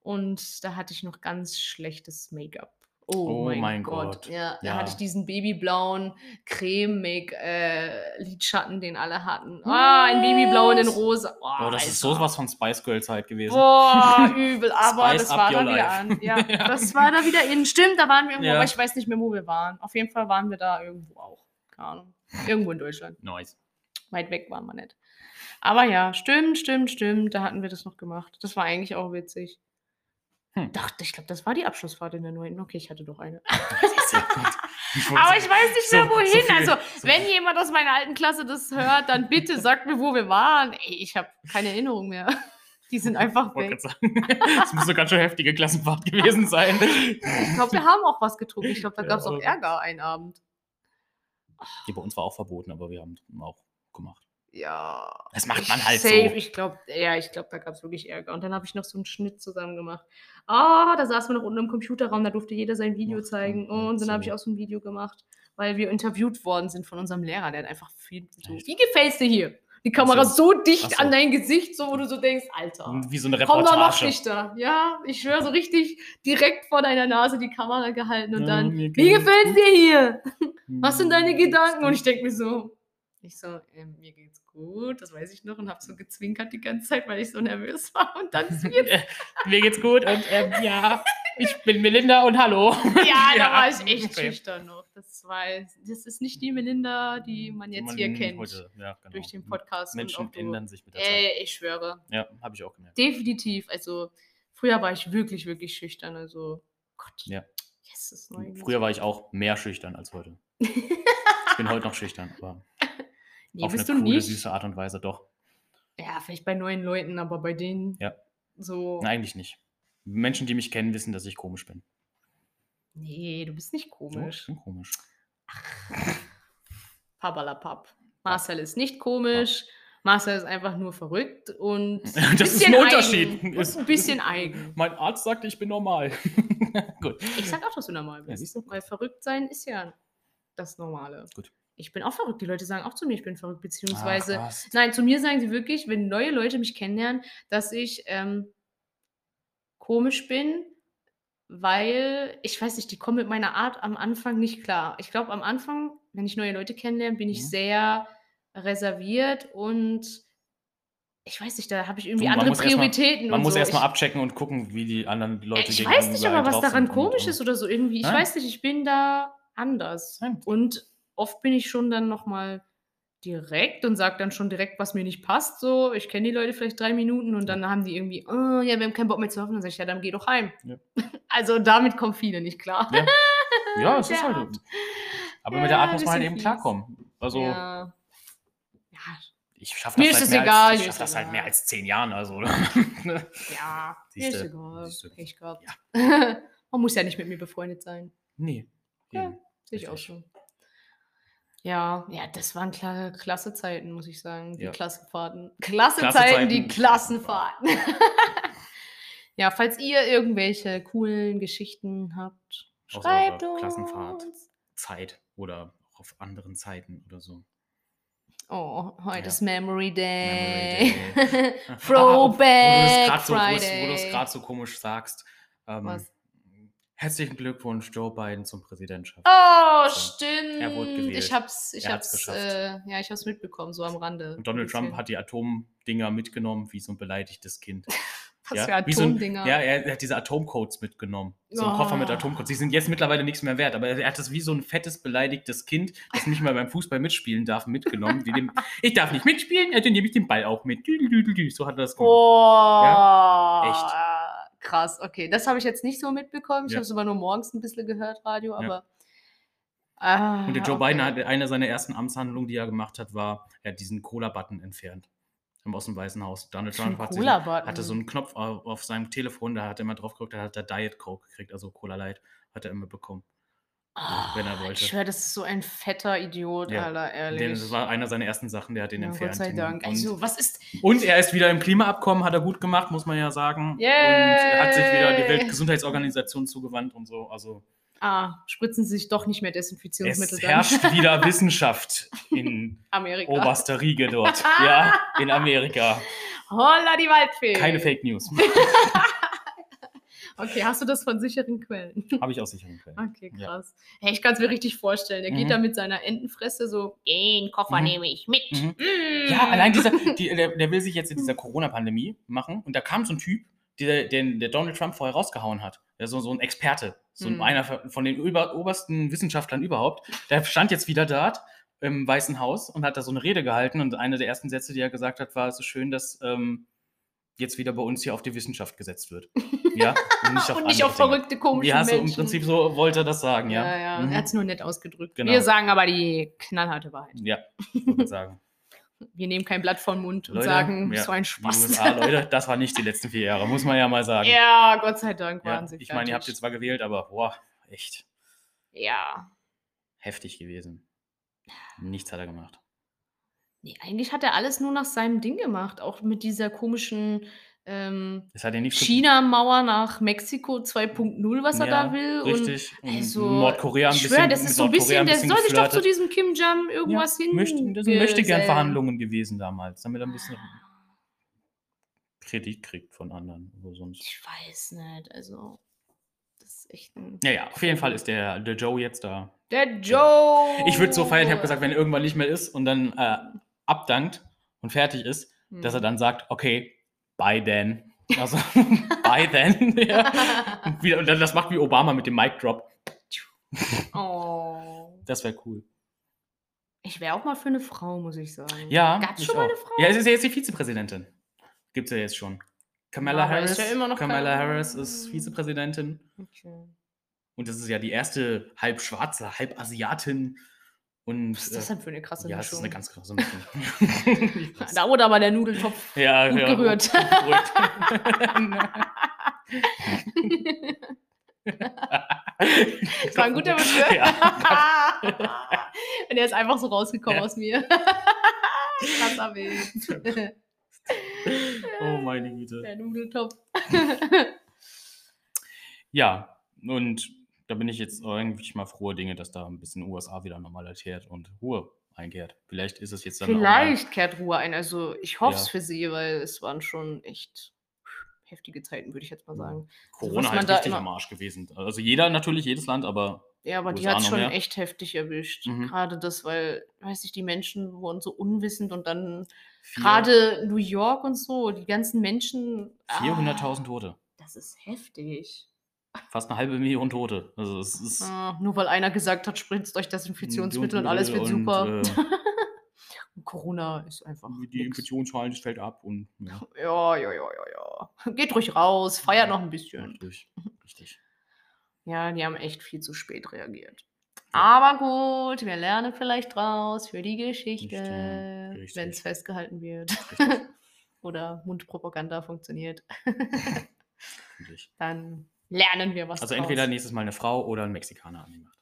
und da hatte ich noch ganz schlechtes Make-up. Oh Oh mein mein Gott. Gott, Ja, da hatte ich diesen babyblauen Creme-Make äh, Lidschatten, den alle hatten. Ah, in babyblau und in rosa. Oh, Oh, das ist Alter. so was von Spice Girl Zeit gewesen. Boah, (laughs) übel, aber Spice das war da wieder life. an. Ja, (laughs) Ja. das war da wieder in. Stimmt, da waren wir irgendwo, Ja. aber ich weiß nicht mehr, wo wir waren. Auf jeden Fall waren wir da irgendwo auch. Keine Ahnung. Irgendwo in Deutschland. Nice. Weit weg waren wir nicht. Aber ja, stimmt, stimmt, stimmt, da hatten wir das noch gemacht. Das war eigentlich auch witzig. Hm. Doch, ich glaube, das war die Abschlussfahrt in der 9. Okay, ich hatte doch eine. (laughs) Ich Aber ich weiß nicht so- mehr, so wohin. viel- also, so wenn viel- jemand aus meiner alten Klasse das hört, dann bitte sagt mir, wo wir waren. Ey, ich habe keine Erinnerung mehr. (laughs) Die sind (laughs) einfach weg. sagen, das muss eine ganz schön heftige Klassenfahrt gewesen sein. Ich glaube, wir haben auch was getrunken. Ich glaube, da Ja, gab es auch aber- Ärger einen Abend. Die bei uns war auch verboten, aber wir haben auch gemacht. Ja. Das macht man halt safe, so. Ich glaube, ja, ich glaube, da gab es wirklich Ärger. Und dann habe ich noch so einen Schnitt zusammen gemacht. Ah, da saßen wir noch unten im Computerraum, da durfte jeder sein Video Ach, zeigen. und Und dann habe ich so. auch so ein Video gemacht, weil wir interviewt worden sind von unserem Lehrer. Der hat einfach viel so, wie gefällt's dir hier? Die Kamera so. so dicht so. an dein Gesicht, so wo du so denkst, Alter. Wie so eine Komm doch noch Reportage. dichter. Ja, ich schwöre, so richtig direkt vor deiner Nase die Kamera gehalten und Ja, dann, mir wie gefällt's dir hier? Was sind deine Gedanken? Und ich denke mir so, ich so, ähm, mir geht's gut, das weiß ich noch, und habe so gezwinkert die ganze Zeit, weil ich so nervös war. Und dann ist mir, Äh, (laughs) Mir geht's gut und ähm, ja, ich bin Melinda und hallo. (laughs) ja, da war ich echt okay. schüchtern noch. Das war, das ist nicht die Melinda, die man jetzt Man hier kennt heute- ja, genau. durch den Podcast. Menschen ändern sich mit der Zeit. Ey, ich schwöre, Ja, habe ich auch gemerkt. definitiv. Also früher war ich wirklich, wirklich schüchtern. Also Gott, Ja. yes, Früher war ich auch mehr schüchtern als heute. (laughs) Ich bin heute noch schüchtern, aber nee, auf bist eine du coole, nicht. süße Art und Weise doch. Ja, vielleicht bei neuen Leuten, aber bei denen Ja. so. Nein, eigentlich nicht. Menschen, die mich kennen, wissen, dass ich komisch bin. Nee, du bist nicht komisch. ich bin komisch. Pabalapap. Marcel ist nicht komisch. Marcel ist einfach nur verrückt und (laughs) Das ist ein Unterschied. Eigen. Ist- ein bisschen eigen. (laughs) Mein Arzt sagte, ich bin normal. (laughs) Gut. Ich sag auch, dass du normal Ja, bist. siehst du? weil verrückt sein ist ja das Normale. Gut. Ich bin auch verrückt. Die Leute sagen auch zu mir, ich bin verrückt. Beziehungsweise, Ach, nein, zu mir sagen sie wirklich, wenn neue Leute mich kennenlernen, dass ich ähm, komisch bin, weil ich weiß nicht, die kommen mit meiner Art am Anfang nicht klar. Ich glaube, am Anfang, wenn ich neue Leute kennenlerne, bin ich Mhm. sehr reserviert und ich weiß nicht, da habe ich irgendwie Du, andere erst mal- Prioritäten. Man und muss so. erstmal abchecken und gucken, wie die anderen Leute ich weiß nicht aber, was daran komisch ist oder so irgendwie. Ich Nein. weiß nicht, ich bin da anders. Nein. Und oft bin ich schon dann nochmal direkt und sage dann schon direkt, was mir nicht passt. So, ich kenne die Leute vielleicht drei Minuten und dann haben die irgendwie, oh, ja, wir haben keinen Bock mehr zu hoffen. Dann sage ich, ja, dann geh doch heim. Ja. (laughs) Also damit kommen viele nicht klar. Ja. (laughs) Ja, es ist halt. Art. Aber mit der Ja, Art muss man halt eben fies. klarkommen. Also, ja. ja, ich schaffe Mir das, mehr egal, als, ich schaff ist das egal. mehr als zehn Jahren. Also, (laughs) ne? Ja, mir ist Siehste, egal. siehste. Pech gehabt. Man muss ja nicht mit mir befreundet sein. nee. Ja, sehe ich auch schon. Ja, ja, das waren kla klasse Zeiten, muss ich sagen. Die Ja. Klassenfahrten. Klasse, Klasse Zeiten, die. Klassenfahrten. (laughs) ja, falls ihr irgendwelche coolen Geschichten habt, schreibt uns. Klassenfahrt. Zeit oder auch auf anderen Zeiten oder so. Oh, heute Ja. ist Memory Day. Memory Day. (laughs) Throwback Ah, (laughs) wo du es gerade so komisch sagst. Ähm, Was? Herzlichen Glückwunsch, Joe Biden, zum Präsidentschaft. Oh, So. stimmt. Er wurde gewählt. Ich hab's, ich Er hab's, äh, ja, ich hab's mitbekommen, so am Rande. Und Donald Trump hat die Atomdinger mitgenommen, wie so ein beleidigtes Kind. (laughs) Was ja, für wie so ein- Atomdinger. ja, er, hat diese Atomcodes mitgenommen. So ein Koffer mit Oh. Atomcodes. Die sind jetzt mittlerweile nichts mehr wert, aber er hat das wie so ein fettes, beleidigtes Kind, das nicht mal beim Fußball mitspielen darf, mitgenommen. Dem, ich darf nicht mitspielen, ja, dann nehme ich den Ball auch mit. So hat er das gemacht. Oh, echt. Krass, okay. Das habe ich jetzt nicht so mitbekommen. Ich Ja. habe es aber nur morgens ein bisschen gehört, Radio, Ja. aber. Ah, Und der Joe okay. Biden hat eine seiner ersten Amtshandlungen, die er gemacht hat, war, er hat diesen Cola-Button entfernt. Im aus dem Weißen Haus. Donald Trump hat diesen, Cola-Button? hatte so einen Knopf auf, auf seinem Telefon, da hat er immer drauf geguckt, da hat er Diet Coke gekriegt, also Cola Light, hat er immer bekommen. Ah, wenn er wollte. Ich schwöre, das ist so ein fetter Idiot, Ja. Alter, ehrlich. Den, das war einer seiner ersten Sachen, der hat den ja, entfernt. Gott sei Dank. Und, Also, was ist. und er ist wieder im Klimaabkommen, hat er gut gemacht, muss man ja sagen. Und er hat sich wieder der Yay! Weltgesundheitsorganisation zugewandt und so. Also Ah, spritzen Sie sich doch nicht mehr es Desinfektionsmittel dann. herrscht (laughs) wieder Wissenschaft in Amerika. oberster Riege dort. (laughs) Ja, in Amerika. Holla die Waldfee. Keine Fake News. (laughs) Okay, hast du das von sicheren Quellen? Habe ich aus sicheren Quellen. Okay, Ja. krass. Hey, ich kann es mir richtig vorstellen. Er geht Mhm. da mit seiner Entenfresse so, den Koffer Mhm. nehme ich mit. Mhm. Mm. Ja, allein dieser, die, der, der will sich jetzt in dieser Corona-Pandemie machen und da kam so ein Typ, der, den der Donald Trump vorher rausgehauen hat. Der so, so ein Experte, so Mhm. einer von den über, obersten Wissenschaftlern überhaupt. Der stand jetzt wieder dort im Weißen Haus und hat da so eine Rede gehalten und eine der ersten Sätze, die er gesagt hat, war, es ist schön, dass ähm, jetzt wieder bei uns hier auf die Wissenschaft gesetzt wird. (laughs) Ja, und nicht auf, Und nicht auf verrückte, komische Ja, so Menschen. im Prinzip so wollte er das sagen, ja. Ja, ja. Mhm. Er hat es nur nett ausgedrückt. Genau. Wir sagen aber die knallharte Wahrheit. Ja, wollte sagen. (laughs) Wir nehmen kein Blatt vom Mund und Leute, sagen, ja, so ein Die Spaß. USA, (laughs) Leute, das waren nicht die letzten vier Jahre, muss man ja mal sagen. ja, Gott sei Dank Ja, waren sie ich meine, ihr habt jetzt zwar gewählt, aber boah, echt Ja. heftig gewesen. Nichts hat er gemacht. Nee, eigentlich hat er alles nur nach seinem Ding gemacht. Auch mit dieser komischen ähm, Es hat ja nichts ge- China-Mauer nach Mexiko 2.0, was er Ja, da will. Richtig. Und Und also, Nordkorea ein ich bisschen. schwör, das mit ist so ein Nordkorea bisschen, der soll sich doch zu geflirtet. diesem Kim Jong irgendwas hin. möchte, Das möchte gern. Verhandlungen gewesen damals, damit er ein bisschen Kredit kriegt von anderen. Oder sonst. Ich weiß nicht, also. Das ist echt ein. Ja, ja, auf jeden Fall ist der, der Joe jetzt da. Der Joe! Ich würde so feiern, ich habe gesagt, wenn er irgendwann nicht mehr ist und dann äh, abdankt und fertig ist, Hm. dass er dann sagt, okay, bye then. Also, (laughs) bye then. (laughs) ja. und, wieder, und dann das macht wie Obama mit dem Mic Drop. Oh. Das wäre cool. Ich wäre auch mal für eine Frau, muss ich sagen. Ja, Gab's ich schon mal auch. eine Frau? Ja, es ist ja jetzt die Vizepräsidentin. Gibt's ja jetzt schon. Kamala aber Harris. ist ja immer noch Kamala Harris ist Vizepräsidentin. Okay. Und das ist ja die erste halb schwarze, halb Asiatin. Und Was ist das äh, denn für eine krasse ja, das ist Mischung? eine ganz krasse Mischung. (laughs) Da wurde aber der Nudeltopf ja, gut ja, gerührt. Das war ein guter Begriff. Ja, Und der ist einfach so rausgekommen Ja. aus mir. Krasser Witz. oh meine Güte. Der Nudeltopf. Ja, und da bin ich jetzt eigentlich mal frohe Dinge, dass da ein bisschen USA wieder Normalität und Ruhe einkehrt. Vielleicht ist es jetzt dann Vielleicht kehrt Ruhe ein. Also ich hoffe es Ja. für sie, weil es waren schon echt heftige Zeiten, würde ich jetzt mal sagen. was Corona man halt richtig immer- am Arsch gewesen. Also jeder natürlich, jedes Land, aber Ja, aber die hat noch schon mehr? echt heftig erwischt. Mhm. Gerade das, weil, weiß ich, die Menschen wurden so unwissend und dann gerade New York und so, die ganzen Menschen. ah, 400.000 Tote. Das ist heftig. Fast eine halbe Million Tote. Also es ist Ah, nur weil einer gesagt hat, spritzt euch Desinfektionsmittel und alles wird und, super. äh, (laughs) Und Corona ist einfach. die. Infektionszahlen, fällt ab und ja, (laughs) Ja, ja, ja, ja, ja. Geht ruhig raus, feiert noch ein bisschen. durch. (laughs) Richtig. Ja, die haben echt viel zu spät reagiert. Aber gut, wir lernen vielleicht draus für die Geschichte, Richtig, wenn es richtig. festgehalten wird Richtig. oder Mundpropaganda funktioniert. Dann lernen wir was Also draus. entweder nächstes Mal eine Frau oder ein Mexikaner an die Macht.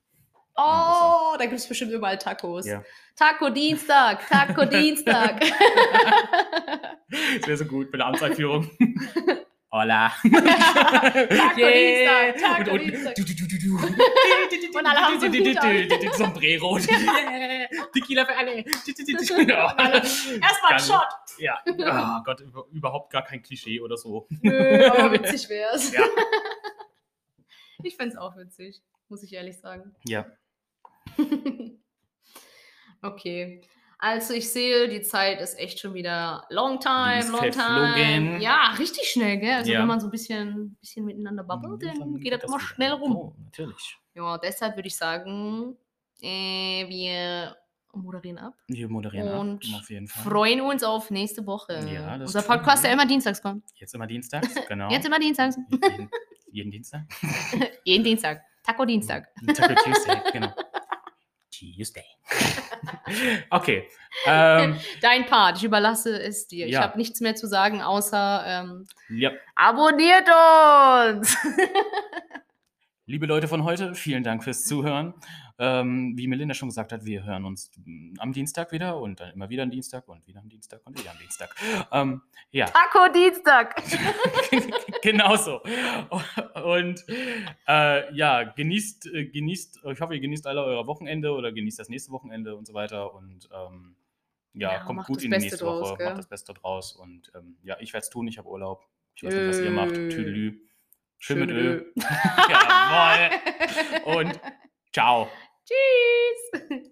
Oh, da gibt es bestimmt überall Tacos. Ja. Taco Dienstag, Taco (laughs) Dienstag. Das wäre so gut bei der Amtseinführung. (laughs) Hola. Taco (laughs) Dienstag, Taco und, Dienstag. Du, du, du, du, du. Und alle haben so einen. Sombrero. Tequila für alle. Erstmal ein Shot. Ja, oh Gott, über- überhaupt gar kein Klischee oder so. Nö, aber witzig wär's. Ja. Ich find's auch witzig, muss ich ehrlich sagen. Ja, (laughs) okay. Also ich sehe, die Zeit ist echt schon wieder long time, ist long time. Ja, richtig schnell, gell? Also Ja. wenn man so ein bisschen, bisschen miteinander babbelt, dann geht das immer schnell rum. Oh, natürlich. Ja, deshalb würde ich sagen, äh, wir moderieren ab Wir moderieren und ab, auf jeden Fall. freuen uns auf nächste Woche. Ja, das Unser Podcast, der immer dienstags kommt. Jetzt immer dienstags, (laughs) genau. Jetzt immer dienstags. Jeden, Dienstag. (laughs) Jeden Dienstag. Taco Dienstag. Taco Tuesday, genau. (laughs) Tuesday. (laughs) okay. Ähm, Dein Part, ich überlasse es dir. Ich Ja. habe nichts mehr zu sagen, außer ähm, ja. abonniert uns! Liebe Leute von heute, vielen Dank fürs Zuhören. Ähm, wie Melinda schon gesagt hat, wir hören uns mm, am Dienstag wieder und dann immer wieder am Dienstag und wieder am Dienstag und wieder am Dienstag. Ähm, ja, Taco Dienstag! (laughs) genauso. Und äh, ja, genießt, äh, genießt, ich hoffe, ihr genießt alle euer Wochenende oder genießt das nächste Wochenende und so weiter. Und ähm, ja, Ja, kommt gut in die nächste draus, Woche, gell? macht das Beste draus. Und ähm, ja, ich werde es tun, ich habe Urlaub. Ich weiß nicht, was ihr macht. Tüdelü. Schön mit Öl. (laughs) Jawohl. (laughs) Und ciao. Tschüss!